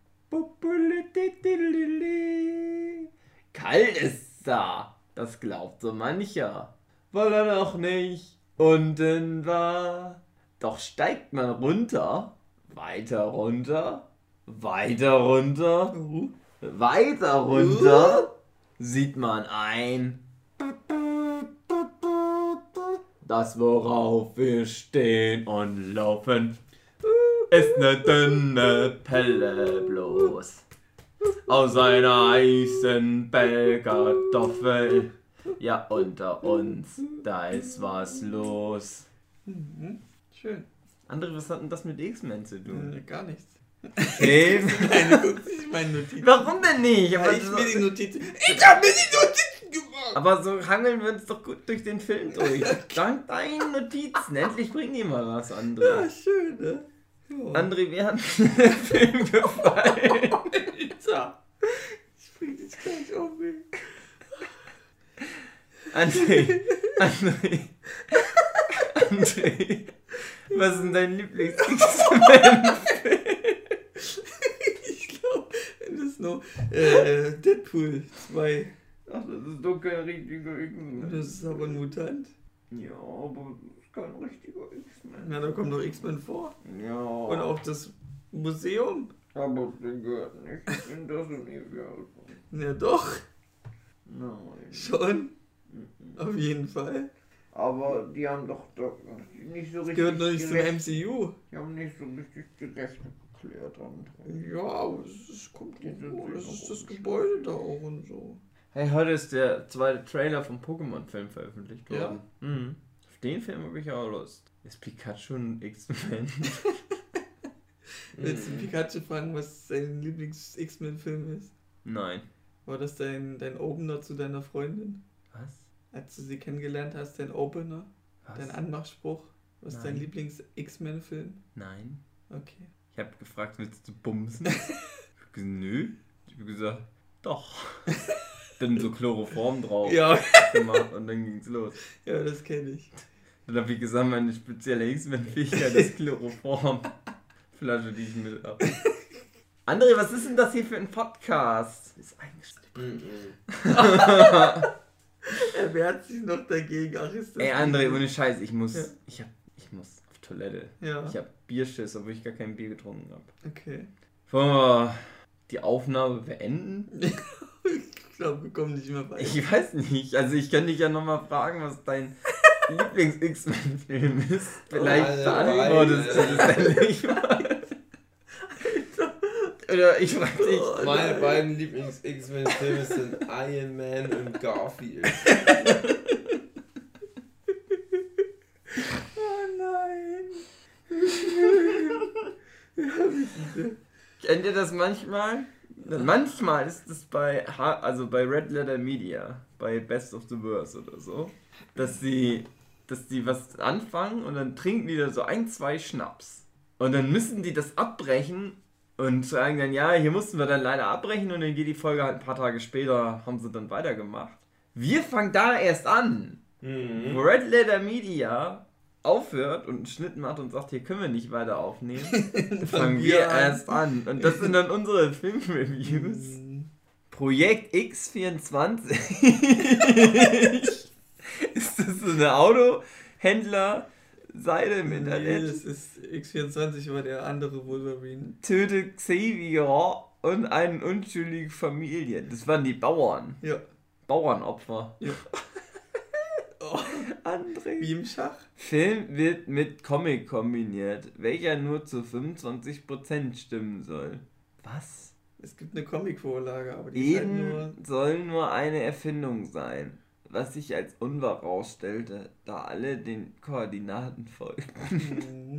Kalt ist da, das glaubt so mancher, weil er noch nicht unten war. Doch steigt man runter, weiter runter, weiter runter, Uh. weiter runter, sieht man ein. Das, worauf wir stehen und laufen, ist ne dünne Pelle bloß. Aus einer heißen Bellkartoffel. Ja, unter uns, da ist was los. Mhm. Schön. Andere, was hat denn das mit X-Men zu tun? Äh, gar nichts. Hey, Meine, guck meine Notizen. warum denn nicht? Ja, Aber, ich so, will die Notizen. Ich hab mir die Notizen gemacht! aber so hangeln wir uns doch gut durch den Film durch. Dank deinen Notizen. Endlich bringen die mal was, Ja, André. schön, ne? Ja. André, wie hat dir der Film gefallen? Alter. Ich bring dich gleich auf mich. André, André, André, was ist denn dein Lieblings-X-Men-Film? Ich glaube, das ist noch äh, Deadpool 2. Ach, das ist doch kein richtiger X-Men. Das ist aber ein Mutant. Ja, aber das ist kein richtiger X-Men. Na, da kommt noch X-Men vor. Ja, Und auch das Museum. aber der gehört nicht in das Universum. Ja, doch. Nein. Schon. Auf jeden Fall. Aber die haben doch, doch nicht so Das richtig gehört noch nicht zum gerecht, MCU. Die haben nicht so richtig gerecht geklärt. André. Ja, aber es kommt Die an. Das ist das. Gebäude da auch und so. Hey, heute ist der zweite Trailer vom Pokémon-Film veröffentlicht Ja? worden. Mhm. Auf den Film habe ich auch Lust. Ist Pikachu ein X-Men? Willst du Pikachu fragen, was sein Lieblings-X-Men-Film ist? Nein. War das dein, dein Opener zu deiner Freundin? Was? Als du sie kennengelernt hast, dein Opener? Was? Dein Anmachspruch? Was ist dein Nein. Lieblings-X-Men-Film? Nein. Okay. Ich habe gefragt, willst du bumsen? ich hab gesagt, nö. Ich habe gesagt, doch. dann so Chloroform drauf Ja, gemacht und dann ging's los. ja, das kenne ich. Dann habe ich gesagt, meine spezielle X-Men-Fähigkeit ist Chloroform. Flasche, die ich mit hab. André, was ist denn das hier für ein Podcast? Ist eingestellt. Er wehrt sich noch dagegen. Ach, ist das Ey, André, ohne Scheiß, ich muss. Ja. Ich hab. Ich muss auf Toilette. Ja. Ich hab Bierschiss, obwohl ich gar kein Bier getrunken hab. Okay. Wollen wir die Aufnahme beenden? Ich glaube, wir kommen nicht mehr weiter. Ich weiß nicht. Also ich könnte dich ja nochmal fragen, was dein Lieblings-X-Men-Film ist. Vielleicht beantwortest du das endlich mal. Oder ich frag dich. Meine beiden Lieblings-X-Men-Filme sind Iron Man und Garfield. Oh nein. Kennt ihr das manchmal? Manchmal ist es bei, also bei Red Letter Media, bei Best of the Worst oder so, dass sie, dass die was anfangen und dann trinken die da so ein, zwei Schnaps. Und dann müssen die das abbrechen und sagen dann, ja, hier mussten wir dann leider abbrechen und dann geht die Folge halt ein paar Tage später, haben sie dann weitergemacht. Wir fangen da erst an. Mhm. Red Letter Media aufhört und einen Schnitt macht und sagt, hier können wir nicht weiter aufnehmen, fangen wir an. erst an. Und das sind dann unsere Filmreviews. Mhm. Projekt X24. ist das so eine Autohändler-Seite im Nee, Internet? das ist X24 war der andere Wolverine. Töte Xavier und eine unschuldige Familie. Das waren die Bauern. Ja. Bauernopfer. ja. Oh, André. wie im Schach. Film wird mit Comic kombiniert, welcher nur zu 25% stimmen soll. Was? Es gibt eine Comicvorlage, aber die ist halt Eden nur. soll nur eine Erfindung sein, was sich als unwahr rausstellte, da alle den Koordinaten folgten.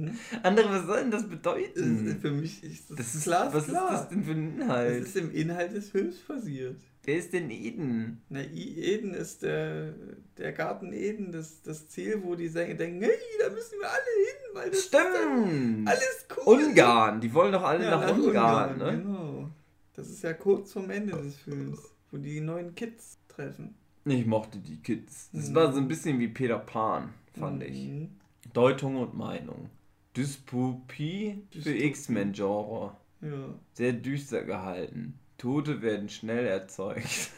Mhm. Andere, was soll denn das Das ist- bedeuten? Für mich ist das, Das ist, klar. was klar. ist das denn für ein Das Inhalt? ist im Inhalt des Films passiert. Wer ist denn Eden? Na, Eden ist der, der Garten Eden, das, das Ziel, wo die Sänger denken, hey, da müssen wir alle hin, weil das Stimmt! alles cool. Ungarn, die wollen doch alle Ja, nach, Ungarn, ne? Genau. Das ist ja kurz vorm Ende des Films, wo die neuen Kids treffen. Ich mochte die Kids. Das Mhm. war so ein bisschen wie Peter Pan, fand ich. Mhm. Deutung und Meinung. Dystopie für. X-Men-Genre. Ja. Sehr düster gehalten. Tote werden schnell erzeugt.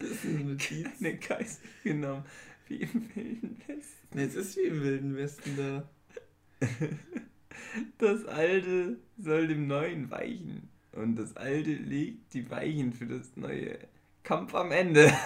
Das ist eine Notiz. Eine Geist genommen. Wie im Wilden Westen. Nee, es ist wie im Wilden Westen da. Das Alte soll dem Neuen weichen. Und das Alte legt die Weichen für das Neue. Kampf am Ende.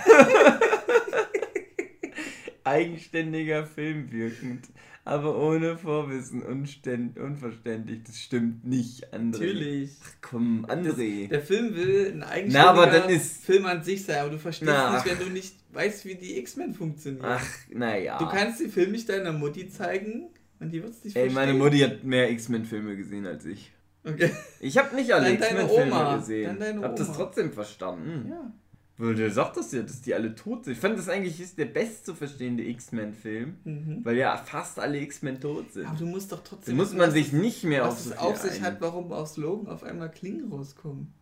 Eigenständiger Film wirkend, aber ohne Vorwissen, unständ, unverständlich. Das stimmt nicht, André. Natürlich. Komm, André. Der Film will ein Na, eigenständiger aber dann ist- Film an sich sein, aber du verstehst Na. nicht, wenn du nicht weißt, wie die X-Men funktionieren. Ach, naja. Du kannst den Film nicht deiner Mutti zeigen und die wird es nicht Ey, verstehen. meine Mutti hat mehr X-Men-Filme gesehen als ich. Okay. Ich habe nicht alle X-Men-Filme Oma. gesehen. Dann deine hab das Oma. trotzdem verstanden. Ja. Weil der sagt das ja, dass die alle tot sind. Ich fand das eigentlich ist der best zu verstehende X-Men-Film, Mhm. weil ja fast alle X-Men tot sind. Aber du musst doch Da trotzdem. muss wissen, man sich nicht mehr auf was so es auf sich einigen. hat, warum aus Logan auf einmal Klingen rauskommen.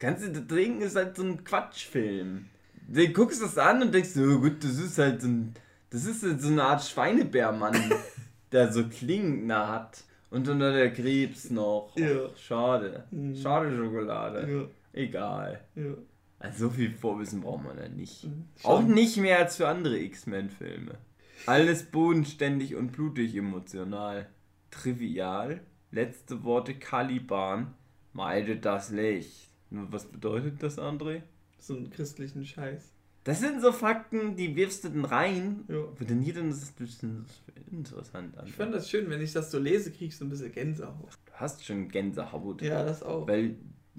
Kannst du trinken ist halt so ein Quatschfilm. Du guckst das an und denkst, oh gut, das ist halt so ein, das ist halt so eine Art Schweinebärmann, der so Klingen da hat. Und unter der Krebs noch. Ja. Schade. Mhm. Schade Schokolade. Ja, Egal. ja. Also so viel Vorwissen braucht man da nicht. Mhm. Auch Schon. nicht mehr als für andere X-Men-Filme. Alles bodenständig und blutig emotional. Trivial. Letzte Worte Caliban. Meide das Licht. Nur was bedeutet das, André? So einen christlichen Scheiß. Das sind so Fakten, die wirfst du dann rein. Ja. Für den hier dann ist bisschen interessant. André. Ich fand das schön, wenn ich das so lese, krieg ich so ein bisschen Gänsehaut. du hast schon Gänsehaut. Ja, das auch. Weil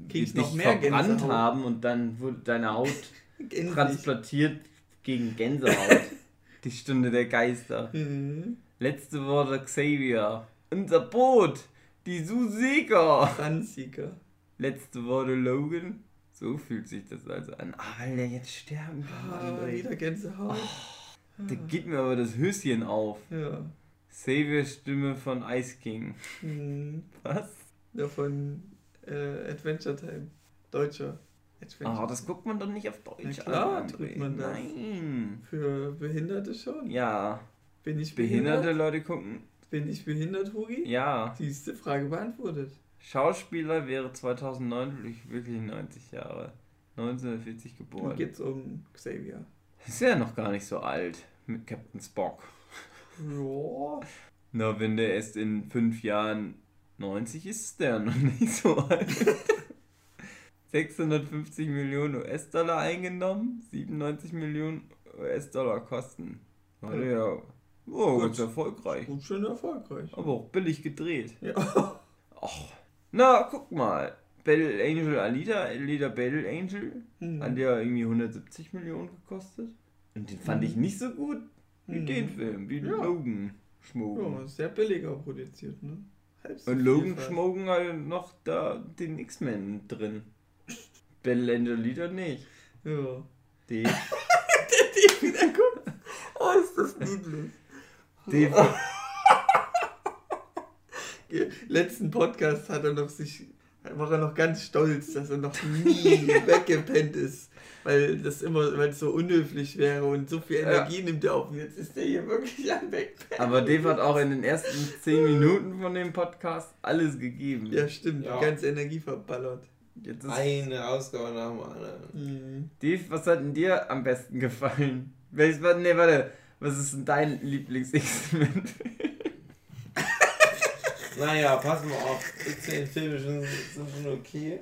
Krieg die ich noch mehr verbrannt Gänsehaut. haben und dann wurde deine Haut transplantiert gegen Gänsehaut. Die Stunde der Geister. Mhm. Letzte Worte Xavier. Unser Boot. Die Suseka. Franziker. Letzte Worte Logan. So fühlt sich das also an. Ah, weil der jetzt sterben kann. Ah, wieder Gänsehaut. Da geht mir aber das Höschen auf. Ja. Xavier Stimme von Ice King. Mhm. Was? Ja, von äh, Adventure Time. Deutscher Adventure Ah, das guckt man doch nicht auf Deutsch Na klar, an. tut man das. Nein. Für Behinderte schon. Ja, Bin ich behinderte behindert? Leute gucken Bin ich behindert, Hugi? Ja. Siehste, Frage beantwortet. Schauspieler wäre 2009 wirklich- wirklich 90 Jahre. 1940 Wo geboren. geht's um Xavier? Ist ja noch gar nicht so alt mit Captain Spock. Ja. Na, wenn der erst in fünf Jahren 90 ist, ist der noch nicht so alt. 650 Millionen US-Dollar eingenommen, 97 Millionen US-Dollar kosten. War der ja oh, Gut. ganz erfolgreich. Gut, schön erfolgreich. Aber auch billig gedreht. Ja. Och. Na, guck mal. Battle Angel Alita, Alita Battle Angel, Hm. hat ja irgendwie 170 Millionen gekostet. Und den fand ich nicht so gut wie Mhm. den Film, wie Ja. Logan Schmogen. Ja, sehr billiger produziert, ne? So Und Logan. Schmogen halt noch da den X-Men drin. Angel Alita nicht. Ja. Die, Die wieder guckt. Oh, ist das niedlich. die, Letzten Podcast hat er noch sich, war er noch ganz stolz, dass er noch nie weggepennt ist. Weil das immer, weil es so unhöflich wäre und so viel Energie nimmt er auf. Und jetzt ist er hier wirklich am Wegpennen. aber Dave hat auch in den ersten 10 Minuten von dem Podcast alles gegeben. Ja, stimmt, Ja. die ganze Energie verballert. Jetzt ist Eine Ausgabe nach dem anderen. Mhm. Dave, was hat denn dir am besten gefallen? Welches nee, warte, was ist denn dein Lieblings-X-Men? Naja, pass mal auf. X-Men-Filme sind schon okay.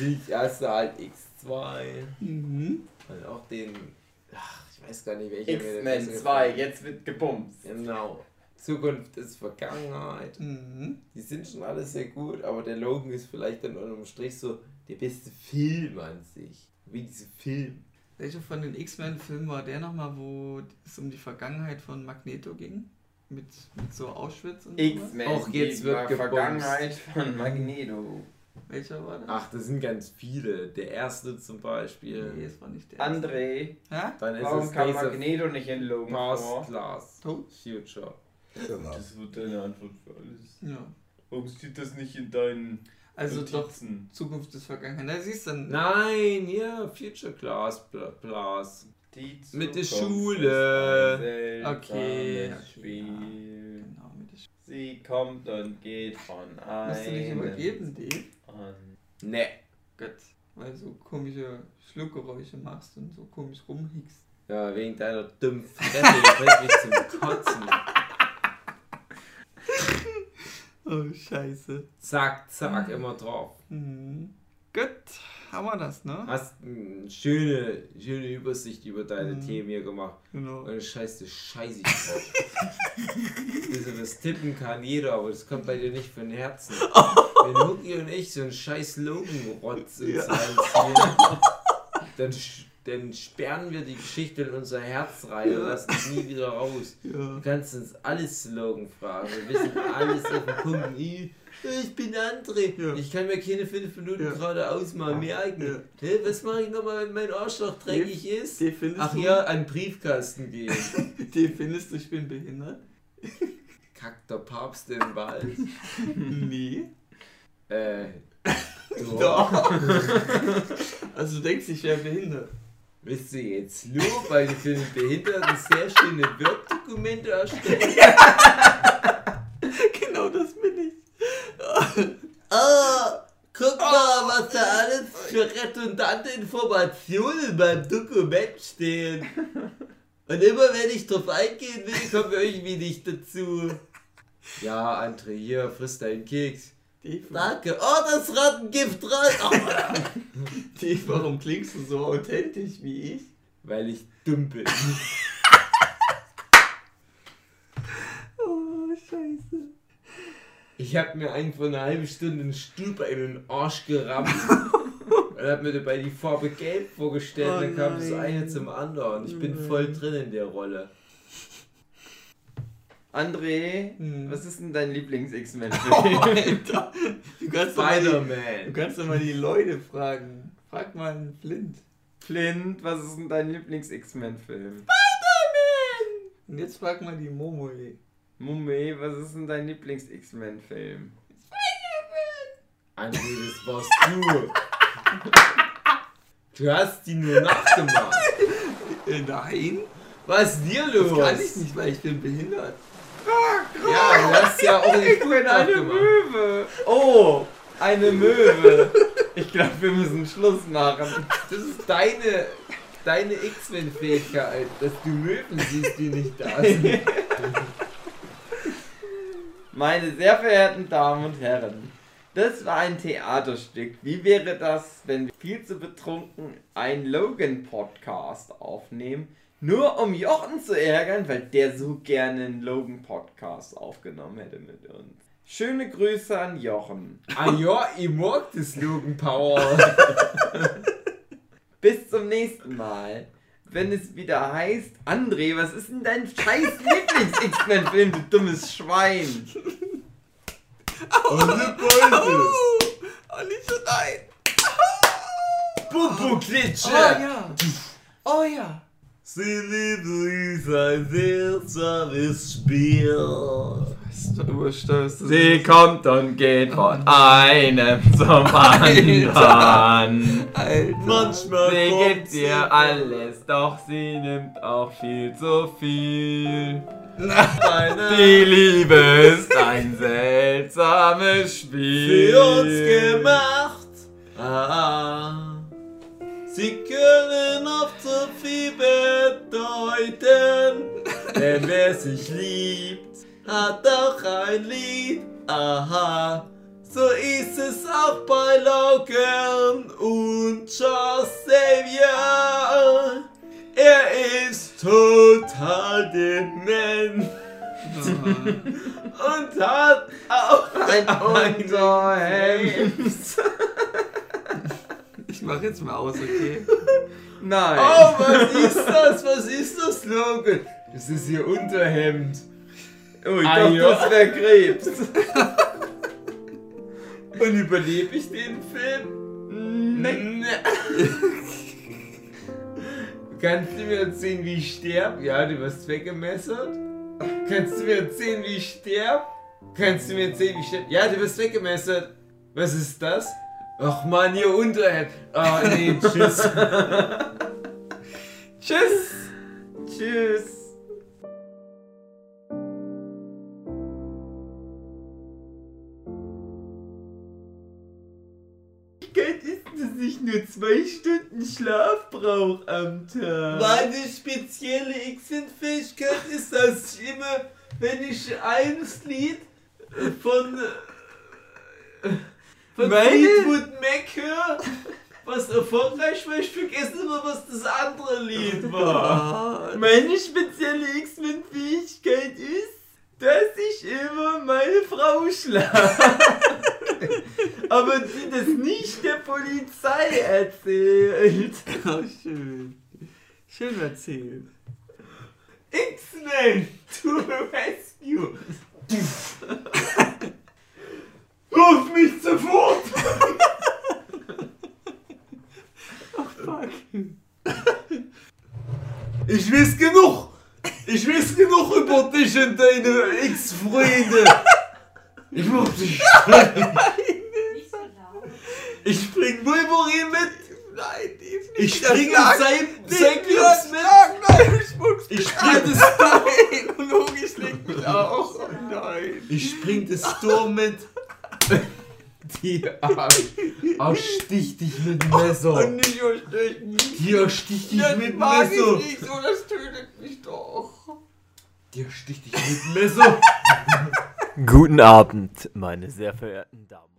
Die erste halt X2. Mhm. Und auch den. Ach, ich weiß gar nicht, welcher X-Men besser 2, gefällt. jetzt wird gebumst. Genau. Zukunft ist Vergangenheit. Mhm. Die sind schon alle sehr gut, aber der Logan ist vielleicht dann unterm Strich so der beste Film an sich. Wie diese Film. Welcher von den X-Men-Filmen war der nochmal, wo es um die Vergangenheit von Magneto ging? Mit, mit so Auschwitz und sowas? X-Men, Auch jetzt die wird gebumst. Vergangenheit von Magneto. Welcher war das? Ach, das sind ganz viele. Der erste zum Beispiel. Nee, es war nicht der. erste. André, Hä? Dann ist warum es kam Magneto nicht in Logan Past, vor? Class? Future. Das wird deine Antwort für alles. Ja. Warum steht das nicht in deinen Also doch Notizen? Zukunft ist Vergangenheit. Na, siehst du dann. Nein, ja, Future Class, Plus. Die Mit der Zukunft Schule. ist ein Okay, Spiel. Genau, mit der Sch Sie kommt und geht von einem Musst du nicht übergeben, Dave? An. Ne. Gott. Weil du so komische Schluckgeräusche machst und so komisch rumhickst. Ja, wegen deiner dummen Fresse, ich bring mich zum Kotzen. Oh, scheiße. Zack, zack, immer drauf. Mhm. Gut, haben wir das, ne? Hast eine schöne, schöne Übersicht über deine Mhm. Themen hier gemacht. Genau. Und scheiße, scheiße ich drauf. also das tippen kann jeder, aber das kommt bei dir nicht von Herzen. Wenn Huki und ich so einen scheiß Logan-Rotz uns Ja. dann, dann sperren wir die Geschichte in unser Herz rein und Ja. lassen es nie wieder raus. Ja. Du kannst uns alles Slogan fragen. Wir wissen alles auf den Punkt. Ich, ich bin André. Ja. Ich kann mir keine fünf Minuten Ja. geradeaus mal merken. Hä, was mache ich nochmal, wenn mein Arschloch dreckig ist? Die Ach du, ja, an den Briefkasten gehen. Die findest du, ich bin behindert? Kackt der Papst den Wald. nee. Äh. Doch. Doch. also du denkst, ich wäre behindert. Willst du jetzt nur, weil du für den Behinderten sehr schöne Word-Dokumente erstellst? genau das bin ich. Ah, guck mal, was da alles für redundante Informationen beim Dokument stehen. Und immer wenn ich drauf eingehen will, kommt irgendwie nicht dazu. Ja, André, hier, frisst deinen Keks. Dave, Danke. Oh, das Rattengift rein. Oh, Dave, warum klingst du so authentisch wie ich? weil ich dumm bin. Oh, scheiße. Ich hab mir eigentlich vor einer halben Stunde einen Stuhl in den Arsch gerammt. Und hab mir dabei die Farbe Gelb vorgestellt, Oh dann kam das eine zum anderen. Ich bin Nein. voll drin in der Rolle. André, Hm. was ist denn dein Lieblings-X-Men-Film? Alter, du kannst, die, du Spider-Man. kannst doch mal die Leute fragen. Frag mal einen Flint. Flint, was ist denn dein Lieblings-X-Men-Film? Und jetzt frag mal die Momoe. Mumme, was ist denn dein Lieblings-X-Men-Film? André, das warst du. Du hast die nur nachgemacht. Äh, nein, Was ist dir das los? kann ich nicht, weil ich bin behindert. Ja, du hast ja auch nicht Ich gut bin eine gemacht. Möwe. Oh, eine Möwe. Ich glaube, wir müssen Schluss machen. Das ist deine, deine X-Men-Fähigkeit, dass du Möwen siehst, die nicht da sind. Meine sehr verehrten Damen und Herren, das war ein Theaterstück. Wie wäre das, wenn wir viel zu betrunken einen Logan-Podcast aufnehmen, nur um Jochen zu ärgern, weil der so gerne einen Logan-Podcast aufgenommen hätte mit uns. Schöne Grüße an Jochen. Ah ja, ich mag das Logan Power. Bis zum nächsten Mal. Wenn es wieder heißt, André, was ist denn dein scheiß Lieblings-X-Men-Film, du dummes Schwein? Alle Beute. Oh, nicht so nein. Bubu Klitsche. ja. Oh ja. Sie liebt ein seltsames Spiel. Sie kommt und geht von einem zum anderen. Alter. Manchmal Sie gibt dir alles, doch sie nimmt auch viel zu viel. Die Liebe ist ein seltsames Spiel. für uns gemacht. Ah, sie können oft so viel bedeuten, denn wer sich liebt, hat auch ein Lied. Aha, so ist es auch bei Logan und Charles Xavier. Er ist total dement und hat auch Ein Unterhemd. Ich mach jetzt mal aus, okay? Nein. Oh, was ist das? Was ist das, Logan? Das ist ihr Unterhemd. Oh, ich Ah, dachte, ja. das wäre Krebs. Und überlebe ich den Film? Nein. Kannst du mir erzählen, wie ich sterb? Ja, du wirst weggemessert. Kannst du mir erzählen, wie ich sterb? Kannst du mir erzählen, wie ich sterb? Ja, du wirst weggemessert. Was ist das? Ach man, ihr Unterhemd. Ah, nee, tschüss. Tschüss. Tschüss. ist, dass ich nur zwei Stunden Schlaf brauche am Tag. Meine spezielle X-Fähigkeit ist, dass ich immer, wenn ich eines Lied äh, von, äh, von Meine? Fleetwood Mac höre, was erfolgreich war, ich vergesse immer, was das andere Lied war. Ah, Meine spezielle X-Men-Fähigkeit ist, dass ich immer meine Frau schlafe. Aber die das nicht der Polizei erzählt. oh, schön. Schön erzählt. X-Men to the rescue. Ruf mich sofort! Fuck. Ich weiß genug! Ich weiß genug über dich und deine Ex-Freunde! Ich muss dich Nicht laut. Ich bring Wolverine mit! Nein, definitiv. Ich spring in sein Cyclops mit! Nein, ich spuck's Ich an. das Nein, und logisch legt mich auch. Oh nein. Ich spring das Sturm mit! Die erstich dich mit dem Und Messer! nicht erstechen. Die erstich dich Das mit dem mag Messer! ich nicht so, das tötet mich doch. Die erstich dich mit dem Messer! Guten Abend, meine sehr verehrten Damen.